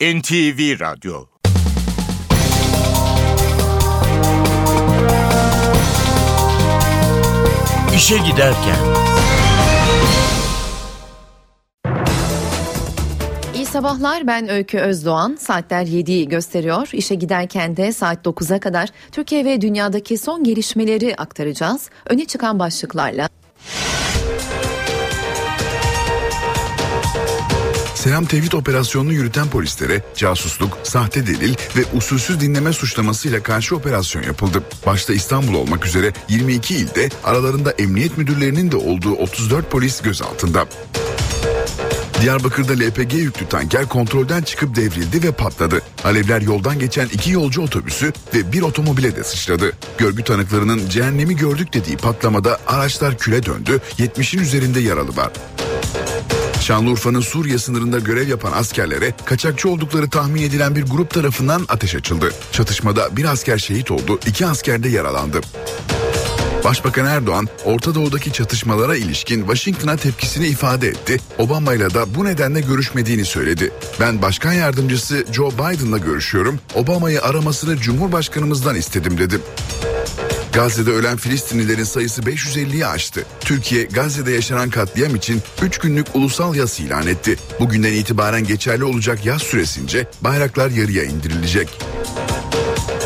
NTV Radyo İşe Giderken İyi sabahlar ben Öykü Özdoğan. Saatler 7'yi gösteriyor. İşe giderken de saat 9'a kadar Türkiye ve dünyadaki son gelişmeleri aktaracağız. Öne çıkan başlıklarla. Selam Tevhid operasyonunu yürüten polislere casusluk, sahte delil ve usulsüz dinleme suçlamasıyla karşı operasyon yapıldı. Başta İstanbul olmak üzere 22 ilde aralarında emniyet müdürlerinin de olduğu 34 polis gözaltında. Diyarbakır'da LPG yüklü tanker kontrolden çıkıp devrildi ve patladı. Alevler yoldan geçen iki yolcu otobüsü ve bir otomobile de sıçradı. Görgü tanıklarının cehennemi gördük dediği patlamada araçlar küle döndü, 70'in üzerinde yaralı var. Şanlıurfa'nın Suriye sınırında görev yapan askerlere kaçakçı oldukları tahmin edilen bir grup tarafından ateş açıldı. Çatışmada bir asker şehit oldu, iki asker de yaralandı. Başbakan Erdoğan, Orta Doğu'daki çatışmalara ilişkin Washington'a tepkisini ifade etti. Obama ile de bu nedenle görüşmediğini söyledi. Ben başkan yardımcısı Joe Biden'la görüşüyorum. Obama'yı aramasını Cumhurbaşkanımızdan istedim dedim. Gazze'de ölen Filistinlilerin sayısı 550'yi aştı. Türkiye Gazze'de yaşanan katliam için 3 günlük ulusal yas ilan etti. Bugünden itibaren geçerli olacak yaz süresince bayraklar yarıya indirilecek.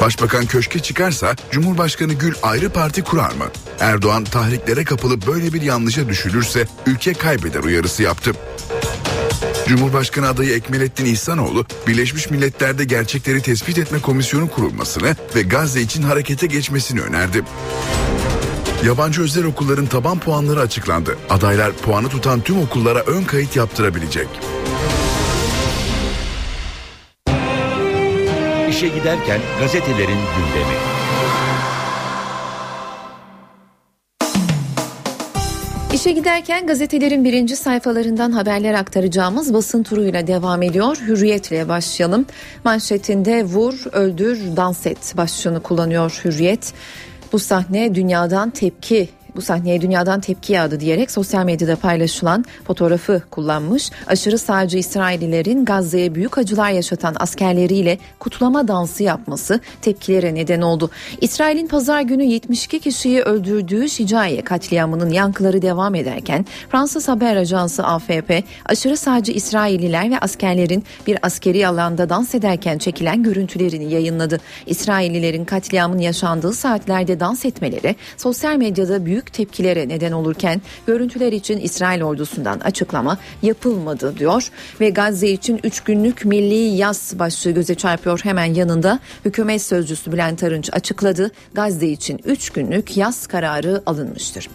Başbakan köşke çıkarsa Cumhurbaşkanı Gül ayrı parti kurar mı? Erdoğan tahriklere kapılıp böyle bir yanlışa düşülürse ülke kaybeder uyarısı yaptı. Cumhurbaşkanı adayı Ekmelettin İhsanoğlu, Birleşmiş Milletler'de gerçekleri tespit etme komisyonu kurulmasını ve Gazze için harekete geçmesini önerdi. Yabancı özel okulların taban puanları açıklandı. Adaylar puanı tutan tüm okullara ön kayıt yaptırabilecek. İşe Giderken gazetelerin gündemi. İşe giderken gazetelerin birinci sayfalarından haberler aktaracağımız basın turuyla devam ediyor. Hürriyetle başlayalım. Manşetinde vur, öldür, dans et başlığını kullanıyor Hürriyet. Bu sahne dünyadan tepki bu sahneye dünyadan tepki yağdı diyerek sosyal medyada paylaşılan fotoğrafı kullanmış. Aşırı sağcı İsraillilerin Gazze'ye büyük acılar yaşatan askerleriyle kutlama dansı yapması tepkilere neden oldu. İsrail'in pazar günü 72 kişiyi öldürdüğü Şicaiye katliamının yankıları devam ederken Fransız haber ajansı AFP aşırı sağcı İsrailliler ve askerlerin bir askeri alanda dans ederken çekilen görüntülerini yayınladı. İsraillilerin katliamın yaşandığı saatlerde dans etmeleri sosyal medyada büyük büyük tepkilere neden olurken görüntüler için İsrail ordusundan açıklama yapılmadı diyor. Ve Gazze için 3 günlük milli yaz başlığı göze çarpıyor. Hemen yanında hükümet sözcüsü Bülent Arınç açıkladı. Gazze için 3 günlük yaz kararı alınmıştır.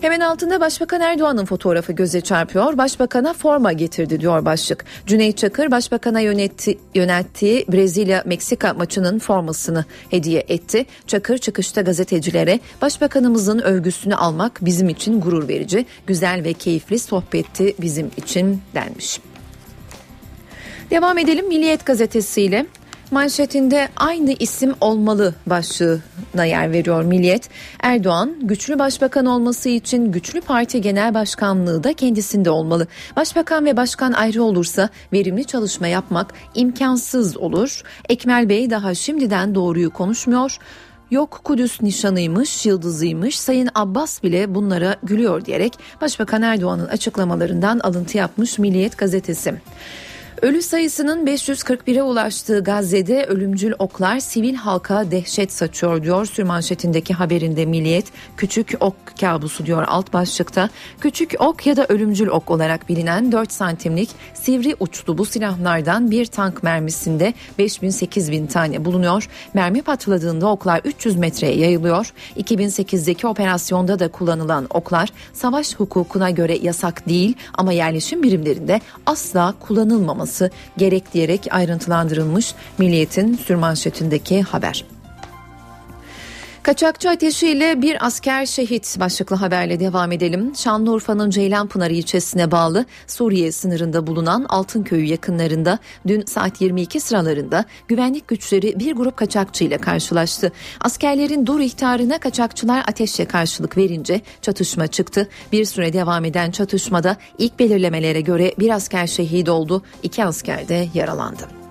Hemen altında Başbakan Erdoğan'ın fotoğrafı göze çarpıyor. Başbakan'a forma getirdi diyor başlık. Cüneyt Çakır Başbakan'a yönetti, yönettiği Brezilya-Meksika maçının formasını hediye etti. Çakır çıkışta gazetecilere Başbakanımızın övgüsünü almak bizim için gurur verici, güzel ve keyifli sohbetti bizim için denmiş. Devam edelim Milliyet gazetesiyle manşetinde aynı isim olmalı başlığına yer veriyor Milliyet. Erdoğan güçlü başbakan olması için güçlü parti genel başkanlığı da kendisinde olmalı. Başbakan ve başkan ayrı olursa verimli çalışma yapmak imkansız olur. Ekmel Bey daha şimdiden doğruyu konuşmuyor. Yok Kudüs nişanıymış, yıldızıymış, Sayın Abbas bile bunlara gülüyor diyerek Başbakan Erdoğan'ın açıklamalarından alıntı yapmış Milliyet gazetesi. Ölü sayısının 541'e ulaştığı Gazze'de ölümcül oklar sivil halka dehşet saçıyor diyor sürmanşetindeki haberinde Milliyet. Küçük ok kabusu diyor alt başlıkta. Küçük ok ya da ölümcül ok olarak bilinen 4 santimlik sivri uçlu bu silahlardan bir tank mermisinde 5000-8000 tane bulunuyor. Mermi patladığında oklar 300 metreye yayılıyor. 2008'deki operasyonda da kullanılan oklar savaş hukukuna göre yasak değil ama yerleşim birimlerinde asla kullanılmaması yapılması gerek diyerek ayrıntılandırılmış Milliyet'in sürmanşetindeki haber. Kaçakçı ateşiyle bir asker şehit başlıklı haberle devam edelim. Şanlıurfa'nın Ceylanpınar ilçesine bağlı Suriye sınırında bulunan Altınköy'ü yakınlarında dün saat 22 sıralarında güvenlik güçleri bir grup kaçakçı ile karşılaştı. Askerlerin dur ihtarına kaçakçılar ateşle karşılık verince çatışma çıktı. Bir süre devam eden çatışmada ilk belirlemelere göre bir asker şehit oldu, iki asker de yaralandı.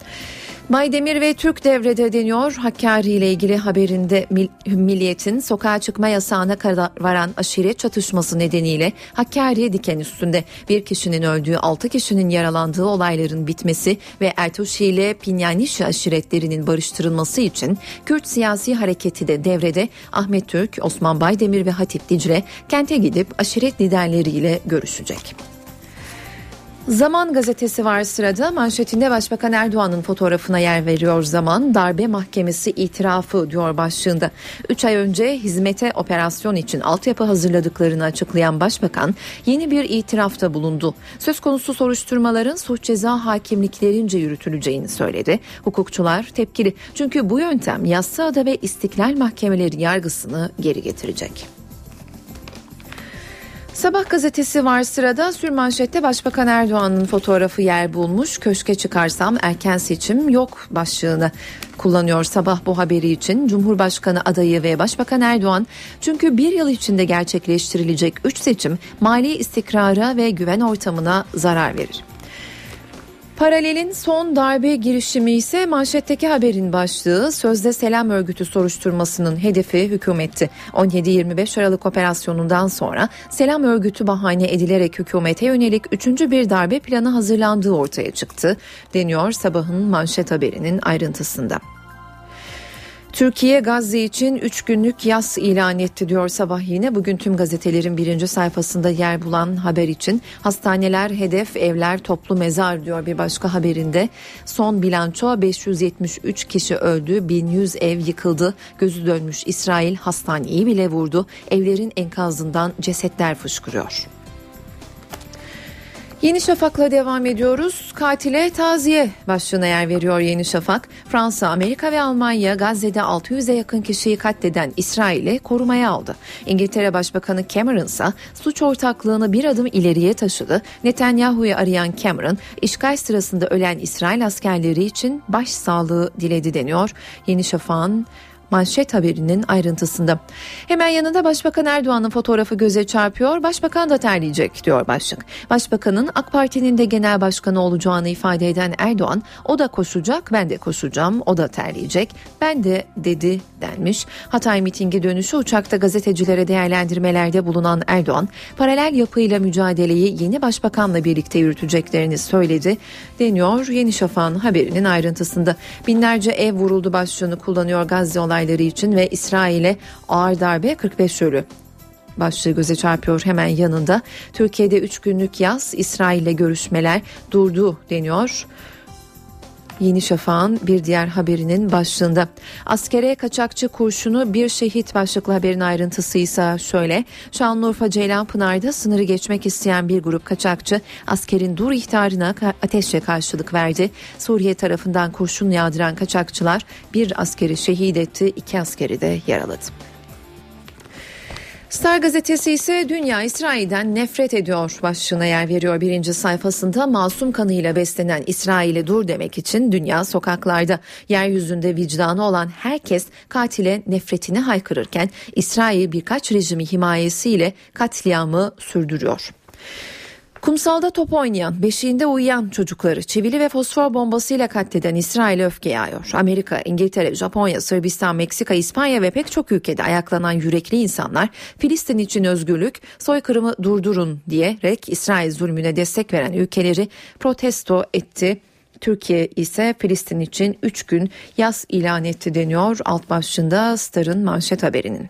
Baydemir ve Türk devrede deniyor. Hakkari ile ilgili haberinde Milliyet'in sokağa çıkma yasağına kadar varan aşiret çatışması nedeniyle Hakkari diken üstünde bir kişinin öldüğü 6 kişinin yaralandığı olayların bitmesi ve Ertuşi ile Pinyanişi aşiretlerinin barıştırılması için Kürt siyasi hareketi de devrede Ahmet Türk, Osman Baydemir ve Hatip Dicle kente gidip aşiret liderleriyle görüşecek. Zaman gazetesi var sırada manşetinde Başbakan Erdoğan'ın fotoğrafına yer veriyor zaman darbe mahkemesi itirafı diyor başlığında. 3 ay önce hizmete operasyon için altyapı hazırladıklarını açıklayan Başbakan yeni bir itirafta bulundu. Söz konusu soruşturmaların suç ceza hakimliklerince yürütüleceğini söyledi. Hukukçular tepkili çünkü bu yöntem Yassıada ve İstiklal Mahkemeleri yargısını geri getirecek. Sabah gazetesi var sırada sürmanşette Başbakan Erdoğan'ın fotoğrafı yer bulmuş. Köşke çıkarsam erken seçim yok başlığını kullanıyor sabah bu haberi için. Cumhurbaşkanı adayı ve Başbakan Erdoğan çünkü bir yıl içinde gerçekleştirilecek 3 seçim mali istikrara ve güven ortamına zarar verir. Paralelin son darbe girişimi ise manşetteki haberin başlığı sözde selam örgütü soruşturmasının hedefi hükümetti. 17-25 Aralık operasyonundan sonra selam örgütü bahane edilerek hükümete yönelik üçüncü bir darbe planı hazırlandığı ortaya çıktı deniyor sabahın manşet haberinin ayrıntısında. Türkiye Gazze için 3 günlük yas ilan etti diyor sabah yine. Bugün tüm gazetelerin birinci sayfasında yer bulan haber için hastaneler hedef, evler toplu mezar diyor bir başka haberinde. Son bilanço 573 kişi öldü, 1100 ev yıkıldı. Gözü dönmüş İsrail hastaneyi bile vurdu. Evlerin enkazından cesetler fışkırıyor. Yeni Şafak'la devam ediyoruz. Katile taziye başlığına yer veriyor Yeni Şafak. Fransa, Amerika ve Almanya Gazze'de 600'e yakın kişiyi katleden İsrail'i korumaya aldı. İngiltere Başbakanı Cameron ise suç ortaklığını bir adım ileriye taşıdı. Netanyahu'yu arayan Cameron, işgal sırasında ölen İsrail askerleri için başsağlığı diledi deniyor. Yeni Şafak'ın manşet haberinin ayrıntısında. Hemen yanında Başbakan Erdoğan'ın fotoğrafı göze çarpıyor. Başbakan da terleyecek diyor başlık. Başbakanın AK Parti'nin de genel başkanı olacağını ifade eden Erdoğan o da koşacak ben de koşacağım o da terleyecek ben de dedi denmiş. Hatay mitingi dönüşü uçakta gazetecilere değerlendirmelerde bulunan Erdoğan paralel yapıyla mücadeleyi yeni başbakanla birlikte yürüteceklerini söyledi deniyor Yeni Şafak'ın haberinin ayrıntısında. Binlerce ev vuruldu başlığını kullanıyor Gazze olayları olayları için ve İsrail'e ağır darbe 45 ölü başlığı göze çarpıyor hemen yanında. Türkiye'de 3 günlük yaz İsrail'le görüşmeler durdu deniyor. Yeni Şafak'ın bir diğer haberinin başlığında. Askere kaçakçı kurşunu bir şehit başlıklı haberin ayrıntısı ise şöyle. Şanlıurfa Ceylanpınar'da sınırı geçmek isteyen bir grup kaçakçı askerin dur ihtarına ateşle karşılık verdi. Suriye tarafından kurşun yağdıran kaçakçılar bir askeri şehit etti, iki askeri de yaraladı. Star gazetesi ise dünya İsrail'den nefret ediyor başlığına yer veriyor birinci sayfasında masum kanıyla beslenen İsrail'e dur demek için dünya sokaklarda yeryüzünde vicdanı olan herkes katile nefretini haykırırken İsrail birkaç rejimi himayesiyle katliamı sürdürüyor. Kumsalda top oynayan, beşiğinde uyuyan çocukları çivili ve fosfor bombasıyla katleden İsrail öfke yağıyor. Amerika, İngiltere, Japonya, Sırbistan, Meksika, İspanya ve pek çok ülkede ayaklanan yürekli insanlar Filistin için özgürlük, soykırımı durdurun diyerek İsrail zulmüne destek veren ülkeleri protesto etti. Türkiye ise Filistin için 3 gün yaz ilan etti deniyor alt başlığında Star'ın manşet haberinin.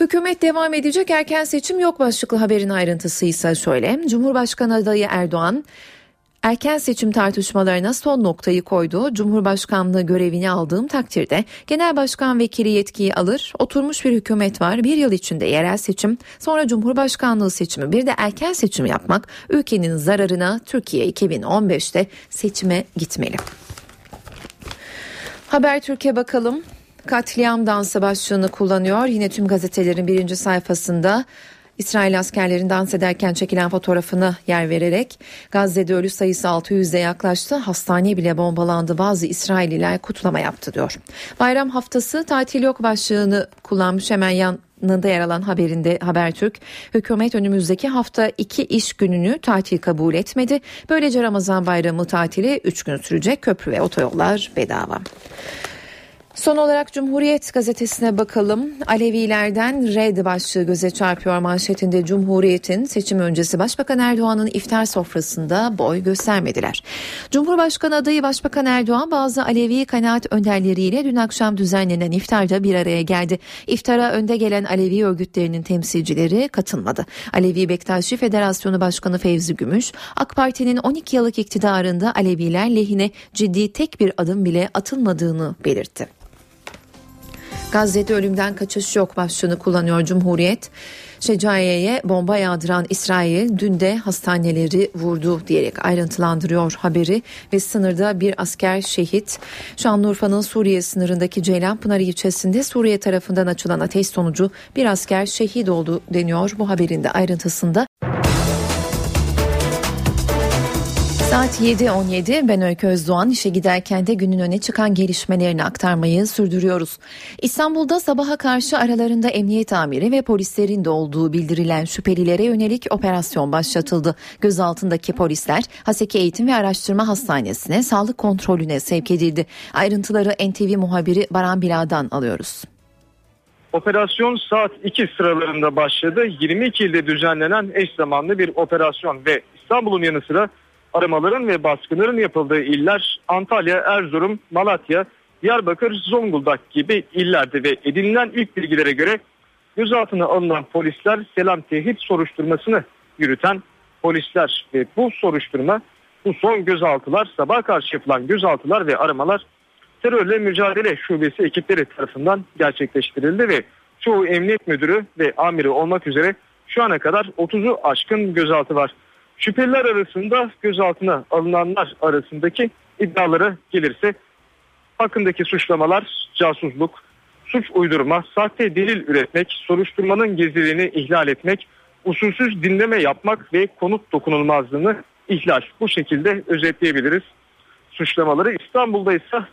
Hükümet devam edecek erken seçim yok başlıklı haberin ayrıntısı ise şöyle. Cumhurbaşkanı adayı Erdoğan Erken seçim tartışmalarına son noktayı koydu. Cumhurbaşkanlığı görevini aldığım takdirde genel başkan vekili yetkiyi alır. Oturmuş bir hükümet var. Bir yıl içinde yerel seçim, sonra cumhurbaşkanlığı seçimi, bir de erken seçim yapmak ülkenin zararına Türkiye 2015'te seçime gitmeli. Haber Türkiye bakalım. Katliam dansı başlığını kullanıyor. Yine tüm gazetelerin birinci sayfasında İsrail askerlerin dans ederken çekilen fotoğrafını yer vererek Gazze'de ölü sayısı 600'e yaklaştı. Hastane bile bombalandı. Bazı İsraililer kutlama yaptı diyor. Bayram haftası tatil yok başlığını kullanmış hemen yan basınında yer alan haberinde Habertürk, hükümet önümüzdeki hafta iki iş gününü tatil kabul etmedi. Böylece Ramazan bayramı tatili 3 gün sürecek köprü ve otoyollar bedava. Son olarak Cumhuriyet gazetesine bakalım. Alevilerden red başlığı göze çarpıyor manşetinde Cumhuriyet'in seçim öncesi Başbakan Erdoğan'ın iftar sofrasında boy göstermediler. Cumhurbaşkanı adayı Başbakan Erdoğan bazı Alevi kanaat önderleriyle dün akşam düzenlenen iftarda bir araya geldi. İftara önde gelen Alevi örgütlerinin temsilcileri katılmadı. Alevi Bektaşi Federasyonu Başkanı Fevzi Gümüş, AK Parti'nin 12 yıllık iktidarında Aleviler lehine ciddi tek bir adım bile atılmadığını belirtti. Gazze'de ölümden kaçış yok başlığını kullanıyor Cumhuriyet. Şecaiye'ye bomba yağdıran İsrail dün de hastaneleri vurdu diyerek ayrıntılandırıyor haberi ve sınırda bir asker şehit. Şanlıurfa'nın Suriye sınırındaki Ceylanpınar ilçesinde Suriye tarafından açılan ateş sonucu bir asker şehit oldu deniyor bu haberin de ayrıntısında. Saat 7.17 ben Öykü Özdoğan işe giderken de günün öne çıkan gelişmelerini aktarmayı sürdürüyoruz. İstanbul'da sabaha karşı aralarında emniyet amiri ve polislerin de olduğu bildirilen şüphelilere yönelik operasyon başlatıldı. Gözaltındaki polisler Haseki Eğitim ve Araştırma Hastanesi'ne sağlık kontrolüne sevk edildi. Ayrıntıları NTV muhabiri Baran Bila'dan alıyoruz. Operasyon saat 2 sıralarında başladı. 22 ilde düzenlenen eş zamanlı bir operasyon ve İstanbul'un yanı sıra aramaların ve baskınların yapıldığı iller Antalya, Erzurum, Malatya, Diyarbakır, Zonguldak gibi illerde ve edinilen ilk bilgilere göre gözaltına alınan polisler selam tehdit soruşturmasını yürüten polisler ve bu soruşturma bu son gözaltılar sabah karşı yapılan gözaltılar ve aramalar terörle mücadele şubesi ekipleri tarafından gerçekleştirildi ve çoğu emniyet müdürü ve amiri olmak üzere şu ana kadar 30'u aşkın gözaltı var. Şüpheliler arasında gözaltına alınanlar arasındaki iddialara gelirse hakkındaki suçlamalar casusluk, suç uydurma, sahte delil üretmek, soruşturmanın gizliliğini ihlal etmek, usulsüz dinleme yapmak ve konut dokunulmazlığını ihlal. Bu şekilde özetleyebiliriz suçlamaları. İstanbul'da ise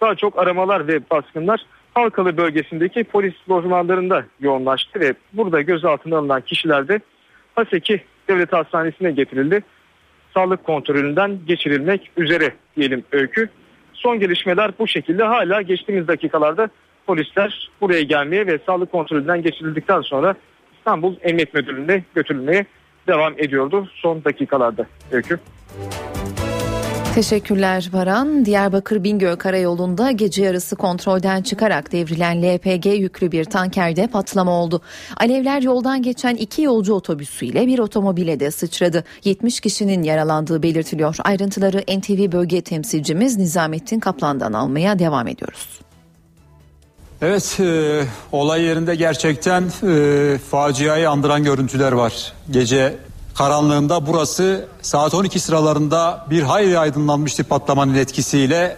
daha çok aramalar ve baskınlar Halkalı bölgesindeki polis lojmanlarında yoğunlaştı ve burada gözaltına alınan kişiler de Haseki Devlet Hastanesi'ne getirildi. Sağlık kontrolünden geçirilmek üzere diyelim öykü. Son gelişmeler bu şekilde hala geçtiğimiz dakikalarda polisler buraya gelmeye ve sağlık kontrolünden geçirildikten sonra İstanbul Emniyet Müdürlüğü'ne götürülmeye devam ediyordu son dakikalarda öykü. Teşekkürler Baran. Diyarbakır Bingöl Karayolu'nda gece yarısı kontrolden çıkarak devrilen LPG yüklü bir tankerde patlama oldu. Alevler yoldan geçen iki yolcu otobüsüyle bir otomobile de sıçradı. 70 kişinin yaralandığı belirtiliyor. Ayrıntıları NTV bölge temsilcimiz Nizamettin Kaplan'dan almaya devam ediyoruz. Evet, e, olay yerinde gerçekten e, faciayı andıran görüntüler var. Gece karanlığında burası saat 12 sıralarında bir hayli aydınlanmıştı patlamanın etkisiyle.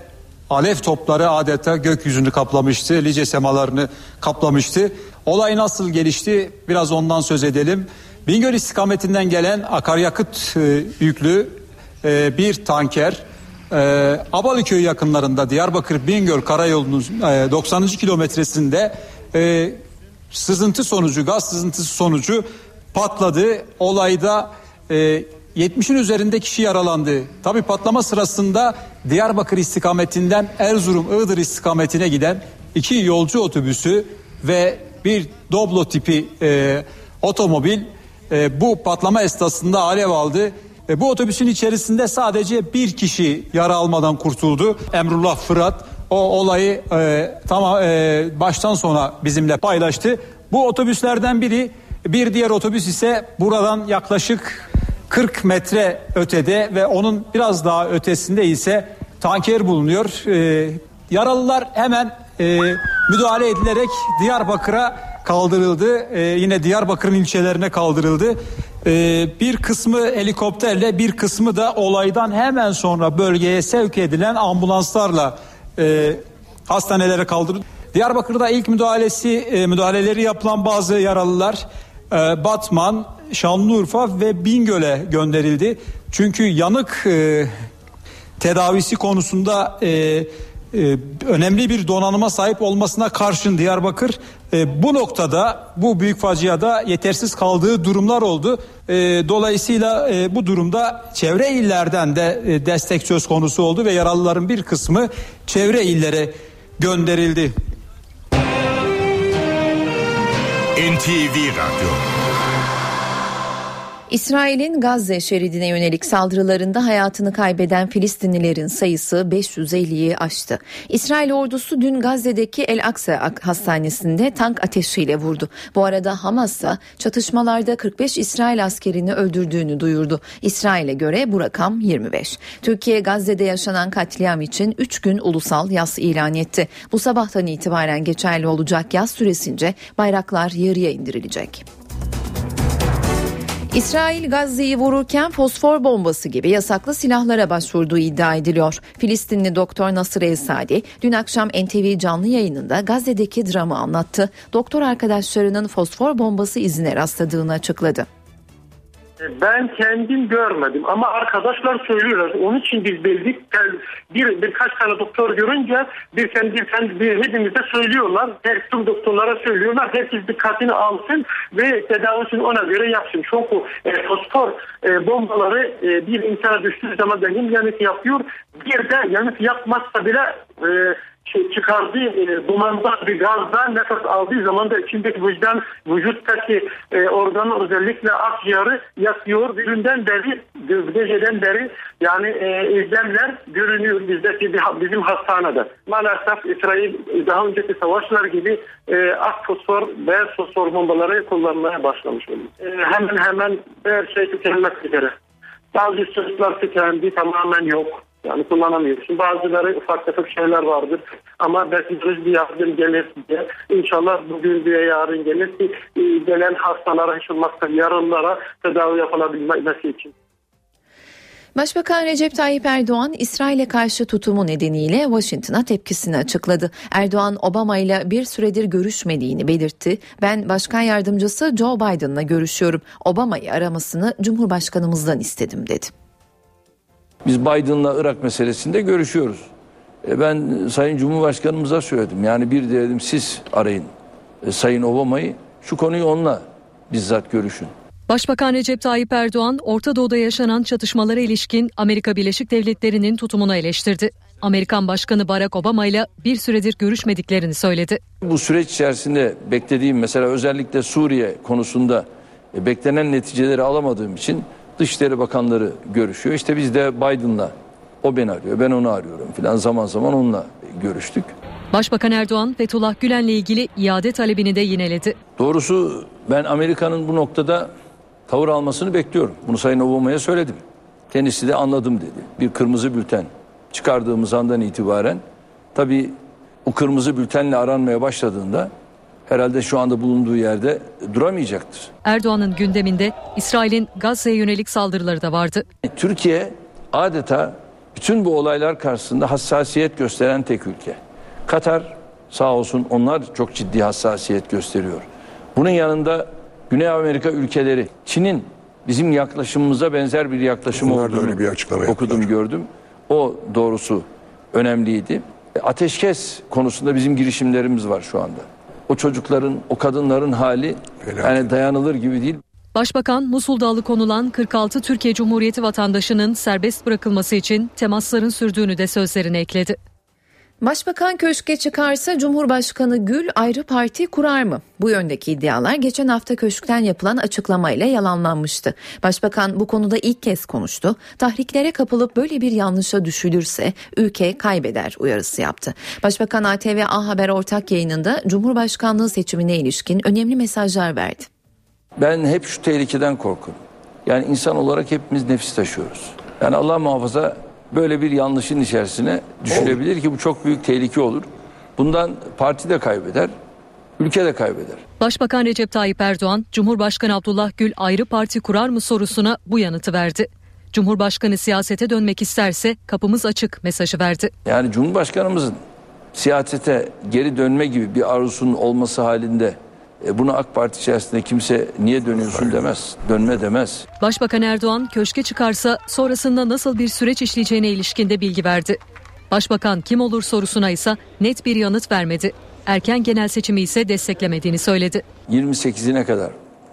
Alev topları adeta gökyüzünü kaplamıştı, lice semalarını kaplamıştı. Olay nasıl gelişti biraz ondan söz edelim. Bingöl istikametinden gelen akaryakıt e, yüklü e, bir tanker e, Abalıköy yakınlarında Diyarbakır Bingöl karayolunun e, 90. kilometresinde e, sızıntı sonucu gaz sızıntısı sonucu patladı. Olayda e, 70'in üzerinde kişi yaralandı. Tabi patlama sırasında Diyarbakır istikametinden Erzurum Iğdır istikametine giden iki yolcu otobüsü ve bir Doblo tipi e, otomobil e, bu patlama esnasında alev aldı. E, bu otobüsün içerisinde sadece bir kişi yara almadan kurtuldu. Emrullah Fırat o olayı e, tamam e, baştan sona bizimle paylaştı. Bu otobüslerden biri bir diğer otobüs ise buradan yaklaşık 40 metre ötede ve onun biraz daha ötesinde ise tanker bulunuyor. Ee, yaralılar hemen e, müdahale edilerek Diyarbakır'a kaldırıldı. Ee, yine Diyarbakır'ın ilçelerine kaldırıldı. Ee, bir kısmı helikopterle bir kısmı da olaydan hemen sonra bölgeye sevk edilen ambulanslarla e, hastanelere kaldırıldı. Diyarbakır'da ilk müdahalesi e, müdahaleleri yapılan bazı yaralılar Batman, Şanlıurfa ve Bingöl'e gönderildi. Çünkü yanık e, tedavisi konusunda e, e, önemli bir donanıma sahip olmasına karşın Diyarbakır bu noktada bu büyük faciada yetersiz kaldığı durumlar oldu. Dolayısıyla bu durumda çevre illerden de e, destek söz konusu oldu ve yaralıların bir kısmı çevre illere gönderildi. NTV Radyo İsrail'in Gazze şeridine yönelik saldırılarında hayatını kaybeden Filistinlilerin sayısı 550'yi aştı. İsrail ordusu dün Gazze'deki El Aksa hastanesinde tank ateşiyle vurdu. Bu arada Hamas ise çatışmalarda 45 İsrail askerini öldürdüğünü duyurdu. İsrail'e göre bu rakam 25. Türkiye Gazze'de yaşanan katliam için 3 gün ulusal yas ilan etti. Bu sabahtan itibaren geçerli olacak yaz süresince bayraklar yarıya indirilecek. İsrail Gazze'yi vururken fosfor bombası gibi yasaklı silahlara başvurduğu iddia ediliyor. Filistinli doktor Nasır El Sadi dün akşam NTV canlı yayınında Gazze'deki dramı anlattı. Doktor arkadaşlarının fosfor bombası izine rastladığını açıkladı. Ben kendim görmedim ama arkadaşlar söylüyorlar. Onun için biz bildik. Bir birkaç tane doktor görünce bir kendi bir, bir hepimize söylüyorlar. Her tüm doktorlara söylüyorlar. Herkes dikkatini alsın ve tedavisini ona göre yapsın. Çünkü e, fosfor e, bombaları e, bir insana düştüğü zaman da yanıt yapıyor. Bir de yanıt yapmazsa bile e, şey çıkardığı e, dumandan bir gazdan nefes aldığı zaman da içindeki vicdan vücuttaki e, organı özellikle akciğeri yakıyor. Birinden beri geceden beri yani e, izlemler görünüyor bizdeki bizim hastanede. Maalesef İsrail daha önceki savaşlar gibi e, ak fosfor, beyaz fosfor bombaları kullanmaya başlamış oluyor. E, hemen hemen her şey tükenmek üzere. Bazı çocuklar tükendi tamamen yok. Yani kullanamıyorsun. Bazıları ufak tefek şeyler vardır. Ama belki bir yardım gelir diye. İnşallah bugün diye yarın gelir ki e, gelen hastalara hiç olmazsa yarınlara tedavi yapılabilmesi için. Başbakan Recep Tayyip Erdoğan İsrail'e karşı tutumu nedeniyle Washington'a tepkisini açıkladı. Erdoğan Obama ile bir süredir görüşmediğini belirtti. Ben başkan yardımcısı Joe Biden'la görüşüyorum. Obama'yı aramasını Cumhurbaşkanımızdan istedim dedi. Biz Biden'la Irak meselesinde görüşüyoruz. E ben Sayın Cumhurbaşkanımıza söyledim. Yani bir dedim siz arayın e, Sayın Obama'yı şu konuyu onunla bizzat görüşün. Başbakan Recep Tayyip Erdoğan, Orta Doğu'da yaşanan çatışmalara ilişkin Amerika Birleşik Devletleri'nin tutumunu eleştirdi. Amerikan Başkanı Barack Obama ile bir süredir görüşmediklerini söyledi. Bu süreç içerisinde beklediğim mesela özellikle Suriye konusunda e, beklenen neticeleri alamadığım için Dışişleri Bakanları görüşüyor. İşte biz de Biden'la o beni arıyor, ben onu arıyorum filan zaman zaman onunla görüştük. Başbakan Erdoğan Fethullah Gülen'le ilgili iade talebini de yineledi. Doğrusu ben Amerika'nın bu noktada tavır almasını bekliyorum. Bunu Sayın Obama'ya söyledim. Kendisi de anladım dedi. Bir kırmızı bülten çıkardığımız andan itibaren tabii o kırmızı bültenle aranmaya başladığında herhalde şu anda bulunduğu yerde duramayacaktır. Erdoğan'ın gündeminde İsrail'in Gazze'ye yönelik saldırıları da vardı. Türkiye adeta bütün bu olaylar karşısında hassasiyet gösteren tek ülke. Katar sağ olsun onlar çok ciddi hassasiyet gösteriyor. Bunun yanında Güney Amerika ülkeleri, Çin'in bizim yaklaşımımıza benzer bir yaklaşım da olduğunu öyle bir açıklama okudum yaptılar. gördüm. O doğrusu önemliydi. Ateşkes konusunda bizim girişimlerimiz var şu anda. O çocukların, o kadınların hali Felaket. yani dayanılır gibi değil. Başbakan Musul'da alıkonulan 46 Türkiye Cumhuriyeti vatandaşının serbest bırakılması için temasların sürdüğünü de sözlerine ekledi. Başbakan köşke çıkarsa Cumhurbaşkanı Gül ayrı parti kurar mı? Bu yöndeki iddialar geçen hafta köşkten yapılan açıklamayla yalanlanmıştı. Başbakan bu konuda ilk kez konuştu. Tahriklere kapılıp böyle bir yanlışa düşülürse ülke kaybeder uyarısı yaptı. Başbakan ATV A Haber ortak yayınında Cumhurbaşkanlığı seçimine ilişkin önemli mesajlar verdi. Ben hep şu tehlikeden korkuyorum. Yani insan olarak hepimiz nefis taşıyoruz. Yani Allah muhafaza böyle bir yanlışın içerisine düşülebilir ki bu çok büyük tehlike olur. Bundan parti de kaybeder, ülke de kaybeder. Başbakan Recep Tayyip Erdoğan, Cumhurbaşkanı Abdullah Gül ayrı parti kurar mı sorusuna bu yanıtı verdi. Cumhurbaşkanı siyasete dönmek isterse kapımız açık mesajı verdi. Yani Cumhurbaşkanımızın siyasete geri dönme gibi bir arzusunun olması halinde e, bunu AK Parti içerisinde kimse niye dönüyorsun demez, dönme demez. Başbakan Erdoğan köşke çıkarsa sonrasında nasıl bir süreç işleyeceğine ilişkin de bilgi verdi. Başbakan kim olur sorusuna ise net bir yanıt vermedi. Erken genel seçimi ise desteklemediğini söyledi. 28'ine kadar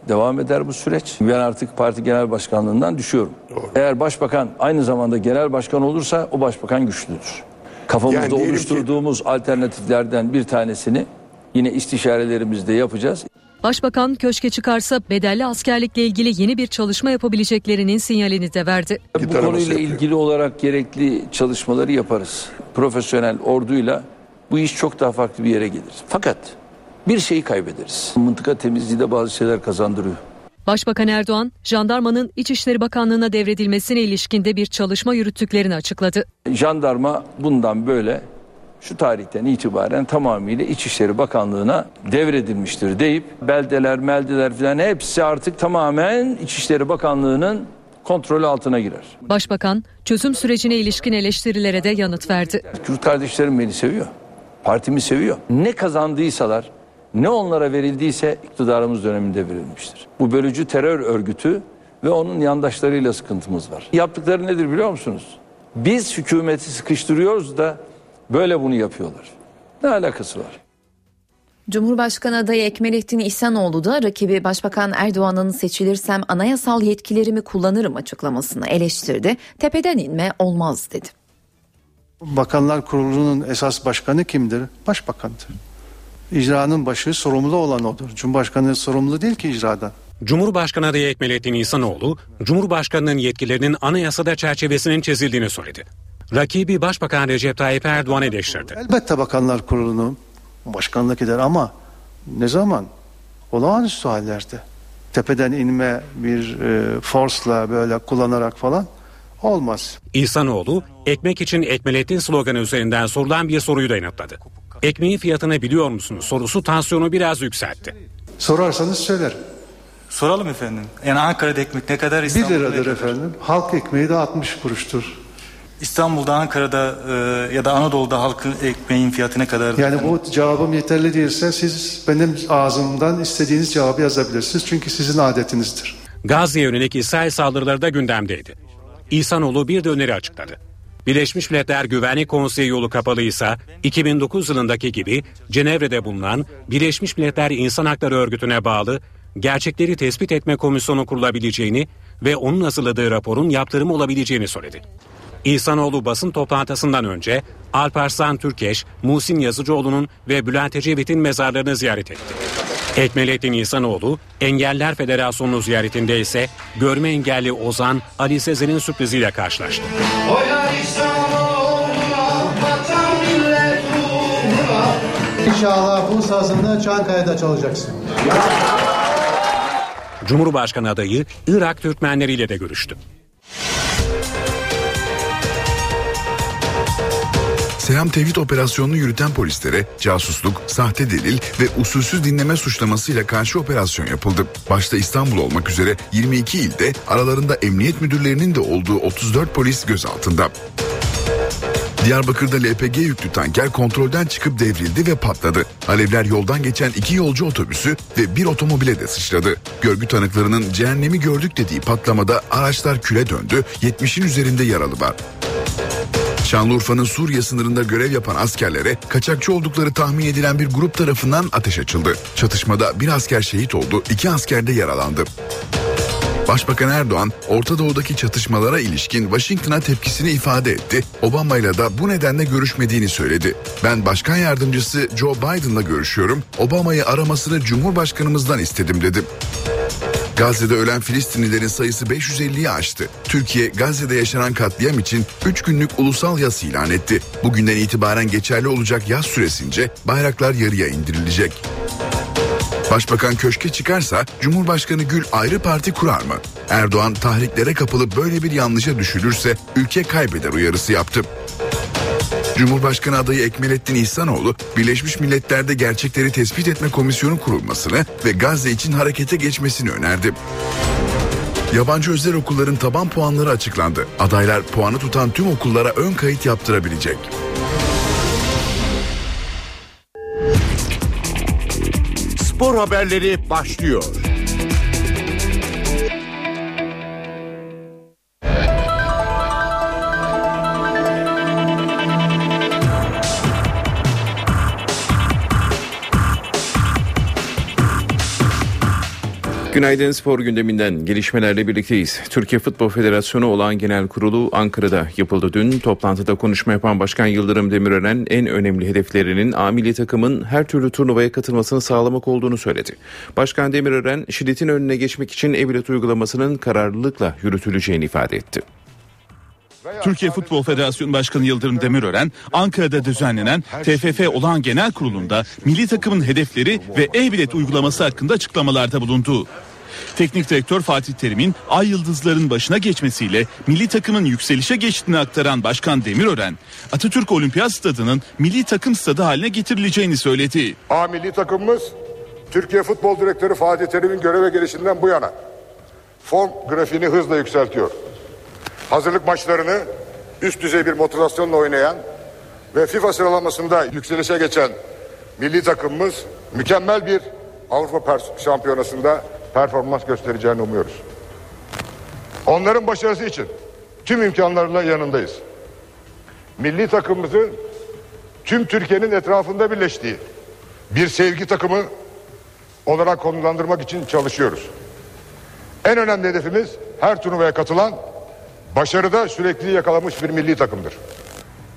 devam eder bu süreç. Ben artık parti genel başkanlığından düşüyorum. Doğru. Eğer başbakan aynı zamanda genel başkan olursa o başbakan güçlüdür. Kafamızda yani oluşturduğumuz ki... alternatiflerden bir tanesini yine istişarelerimizde yapacağız. Başbakan köşke çıkarsa bedelli askerlikle ilgili yeni bir çalışma yapabileceklerinin sinyalini de verdi. Bu konuyla ilgili olarak gerekli çalışmaları yaparız. Profesyonel orduyla bu iş çok daha farklı bir yere gelir. Fakat bir şeyi kaybederiz. Mıntıka temizliği de bazı şeyler kazandırıyor. Başbakan Erdoğan, jandarmanın İçişleri Bakanlığı'na devredilmesine ilişkinde bir çalışma yürüttüklerini açıkladı. Jandarma bundan böyle şu tarihten itibaren tamamıyla İçişleri Bakanlığı'na devredilmiştir deyip beldeler, meldeler filan hepsi artık tamamen İçişleri Bakanlığı'nın kontrolü altına girer. Başbakan çözüm sürecine ilişkin eleştirilere de yanıt verdi. Kürt kardeşlerim beni seviyor. Partimi seviyor. Ne kazandıysalar ne onlara verildiyse iktidarımız döneminde verilmiştir. Bu bölücü terör örgütü ve onun yandaşlarıyla sıkıntımız var. Yaptıkları nedir biliyor musunuz? Biz hükümeti sıkıştırıyoruz da böyle bunu yapıyorlar. Ne alakası var? Cumhurbaşkanı adayı Ekmelettin İhsanoğlu da rakibi Başbakan Erdoğan'ın seçilirsem anayasal yetkilerimi kullanırım açıklamasını eleştirdi. Tepeden inme olmaz dedi. Bakanlar Kurulu'nun esas başkanı kimdir? Başbakandır. İcranın başı sorumlu olan odur. Cumhurbaşkanı sorumlu değil ki icradan. Cumhurbaşkanı adayı Ekmelettin İhsanoğlu, Cumhurbaşkanının yetkilerinin anayasada çerçevesinin çizildiğini söyledi. Rakibi Başbakan Recep Tayyip Erdoğan eleştirdi. Elbette Bakanlar Kurulu'nu başkanlık eder ama ne zaman? Olağanüstü hallerde. Tepeden inme bir e, forsla böyle kullanarak falan olmaz. İhsanoğlu, ekmek için Ekmelettin sloganı üzerinden sorulan bir soruyu da yanıtladı. Ekmeğin fiyatını biliyor musunuz sorusu tansiyonu biraz yükseltti. Sorarsanız söylerim. Soralım efendim. Yani Ankara'da ekmek ne kadar? 1 liradır efendim. Halk ekmeği de 60 kuruştur. İstanbul'da, Ankara'da e, ya da Anadolu'da halkın ekmeğin fiyatı ne kadar? Yani bu cevabım yeterli değilse siz benim ağzımdan istediğiniz cevabı yazabilirsiniz. Çünkü sizin adetinizdir. Gazze'ye yönelik İsrail saldırıları da gündemdeydi. İhsanoğlu bir de öneri açıkladı. Birleşmiş Milletler Güvenlik Konseyi yolu kapalıysa 2009 yılındaki gibi Cenevre'de bulunan Birleşmiş Milletler İnsan Hakları Örgütü'ne bağlı gerçekleri tespit etme komisyonu kurulabileceğini ve onun hazırladığı raporun yaptırım olabileceğini söyledi. İhsanoğlu basın toplantısından önce Alparslan Türkeş, Musin Yazıcıoğlu'nun ve Bülent Ecevit'in mezarlarını ziyaret etti. Ekmelettin İhsanoğlu, Engeller Federasyonu ziyaretinde ise görme engelli Ozan Ali Sezer'in sürpriziyle karşılaştı. İnşallah bu sazını Çankaya'da çalacaksın. Cumhurbaşkanı adayı Irak Türkmenleriyle de görüştü. Selam Tevhid operasyonunu yürüten polislere casusluk, sahte delil ve usulsüz dinleme suçlamasıyla karşı operasyon yapıldı. Başta İstanbul olmak üzere 22 ilde aralarında emniyet müdürlerinin de olduğu 34 polis gözaltında. Diyarbakır'da LPG yüklü tanker kontrolden çıkıp devrildi ve patladı. Alevler yoldan geçen iki yolcu otobüsü ve bir otomobile de sıçradı. Görgü tanıklarının cehennemi gördük dediği patlamada araçlar küle döndü, 70'in üzerinde yaralı var. Şanlıurfa'nın Suriye sınırında görev yapan askerlere kaçakçı oldukları tahmin edilen bir grup tarafından ateş açıldı. Çatışmada bir asker şehit oldu, iki asker de yaralandı. Başbakan Erdoğan, Orta Doğu'daki çatışmalara ilişkin Washington'a tepkisini ifade etti. Obama ile de bu nedenle görüşmediğini söyledi. Ben başkan yardımcısı Joe Biden'la görüşüyorum. Obama'yı aramasını Cumhurbaşkanımızdan istedim dedi. Gazze'de ölen Filistinlilerin sayısı 550'yi aştı. Türkiye Gazze'de yaşanan katliam için 3 günlük ulusal yas ilan etti. Bugünden itibaren geçerli olacak yaz süresince bayraklar yarıya indirilecek. Başbakan köşke çıkarsa Cumhurbaşkanı Gül ayrı parti kurar mı? Erdoğan tahriklere kapılıp böyle bir yanlışa düşülürse ülke kaybeder uyarısı yaptı. Cumhurbaşkanı adayı Ekmelettin İhsanoğlu, Birleşmiş Milletler'de gerçekleri tespit etme komisyonu kurulmasını ve Gazze için harekete geçmesini önerdi. Yabancı özel okulların taban puanları açıklandı. Adaylar puanı tutan tüm okullara ön kayıt yaptırabilecek. Spor haberleri başlıyor. Günaydın spor gündeminden gelişmelerle birlikteyiz. Türkiye Futbol Federasyonu olan genel kurulu Ankara'da yapıldı dün. Toplantıda konuşma yapan Başkan Yıldırım Demirören en önemli hedeflerinin A milli takımın her türlü turnuvaya katılmasını sağlamak olduğunu söyledi. Başkan Demirören şiddetin önüne geçmek için e-bilet uygulamasının kararlılıkla yürütüleceğini ifade etti. Türkiye Futbol Federasyonu Başkanı Yıldırım Demirören, Ankara'da düzenlenen TFF olağan genel kurulunda milli takımın hedefleri ve e-bilet uygulaması hakkında açıklamalarda bulundu. Teknik direktör Fatih Terim'in Ay Yıldızların başına geçmesiyle milli takımın yükselişe geçtiğini aktaran Başkan Demirören, Atatürk Olimpiyat Stadı'nın milli takım stadı haline getirileceğini söyledi. A milli takımımız Türkiye Futbol Direktörü Fatih Terim'in göreve gelişinden bu yana form grafiğini hızla yükseltiyor. Hazırlık maçlarını üst düzey bir motivasyonla oynayan ve FIFA sıralamasında yükselişe geçen milli takımımız mükemmel bir Avrupa şampiyonasında performans göstereceğini umuyoruz. Onların başarısı için tüm imkanlarla yanındayız. Milli takımımızı tüm Türkiye'nin etrafında birleştiği bir sevgi takımı olarak konumlandırmak için çalışıyoruz. En önemli hedefimiz her turnuvaya katılan başarıda sürekli yakalamış bir milli takımdır.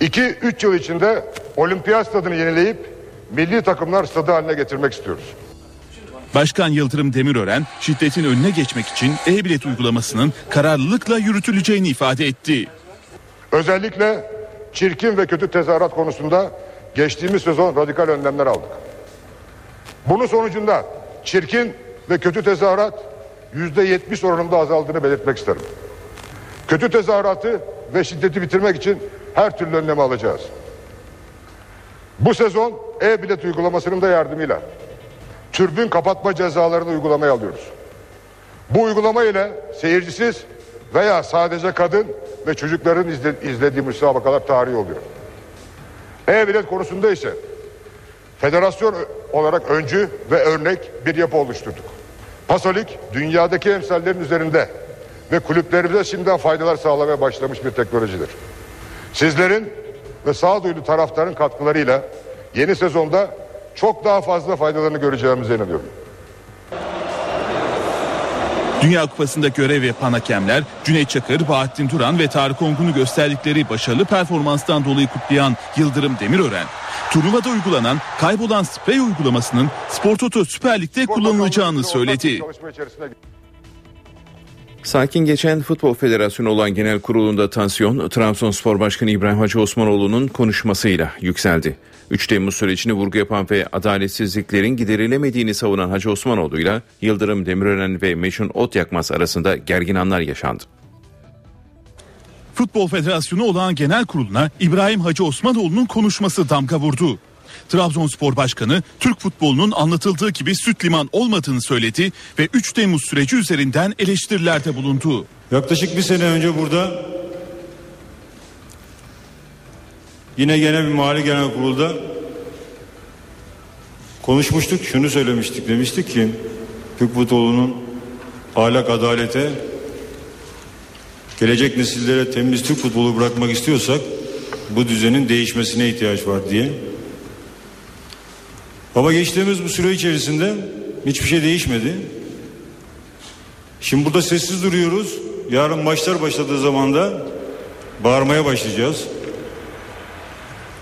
2-3 yıl içinde olimpiyat stadını yenileyip milli takımlar stadı haline getirmek istiyoruz. Başkan Yıldırım Demirören şiddetin önüne geçmek için e-bilet uygulamasının kararlılıkla yürütüleceğini ifade etti. Özellikle çirkin ve kötü tezahürat konusunda geçtiğimiz sezon radikal önlemler aldık. Bunun sonucunda çirkin ve kötü tezahürat yüzde yetmiş oranında azaldığını belirtmek isterim. Kötü tezahüratı ve şiddeti bitirmek için her türlü önlemi alacağız. Bu sezon e-bilet uygulamasının da yardımıyla türbün kapatma cezalarını uygulamaya alıyoruz. Bu uygulama ile seyircisiz veya sadece kadın ve çocukların izle, izlediği müsabakalar tarihi oluyor. E-bilet konusunda ise federasyon olarak öncü ve örnek bir yapı oluşturduk. Pasolik dünyadaki emsallerin üzerinde ve kulüplerimize şimdiden faydalar sağlamaya başlamış bir teknolojidir. Sizlerin ve sağduyulu taraftarın katkılarıyla yeni sezonda çok daha fazla faydalarını göreceğimize inanıyorum. Dünya Kupası'nda görev yapan hakemler Cüneyt Çakır, Bahattin Duran ve Tarık Ongun'u gösterdikleri başarılı performanstan dolayı kutlayan Yıldırım Demirören, turnuvada uygulanan kaybolan sprey uygulamasının Spor Toto Süper Lig'de kullanılacağını söyledi. Sakin geçen Futbol Federasyonu olan genel kurulunda tansiyon Trabzonspor Başkanı İbrahim Hacı Osmanoğlu'nun konuşmasıyla yükseldi. 3 Temmuz sürecini vurgu yapan ve adaletsizliklerin giderilemediğini savunan Hacı Osmanoğlu ile Yıldırım Demirören ve Meşhun Ot Yakmaz arasında gergin anlar yaşandı. Futbol Federasyonu olan genel kuruluna İbrahim Hacı Osmanoğlu'nun konuşması damga vurdu. Trabzonspor Başkanı Türk futbolunun anlatıldığı gibi süt liman olmadığını söyledi ve 3 Temmuz süreci üzerinden eleştirilerde bulundu. Yaklaşık bir sene önce burada yine gene bir mali genel kurulda konuşmuştuk. Şunu söylemiştik demiştik ki Türk futbolunun ahlak adalete gelecek nesillere temiz Türk futbolu bırakmak istiyorsak bu düzenin değişmesine ihtiyaç var diye. Ama geçtiğimiz bu süre içerisinde hiçbir şey değişmedi. Şimdi burada sessiz duruyoruz. Yarın maçlar başladığı zaman da bağırmaya başlayacağız.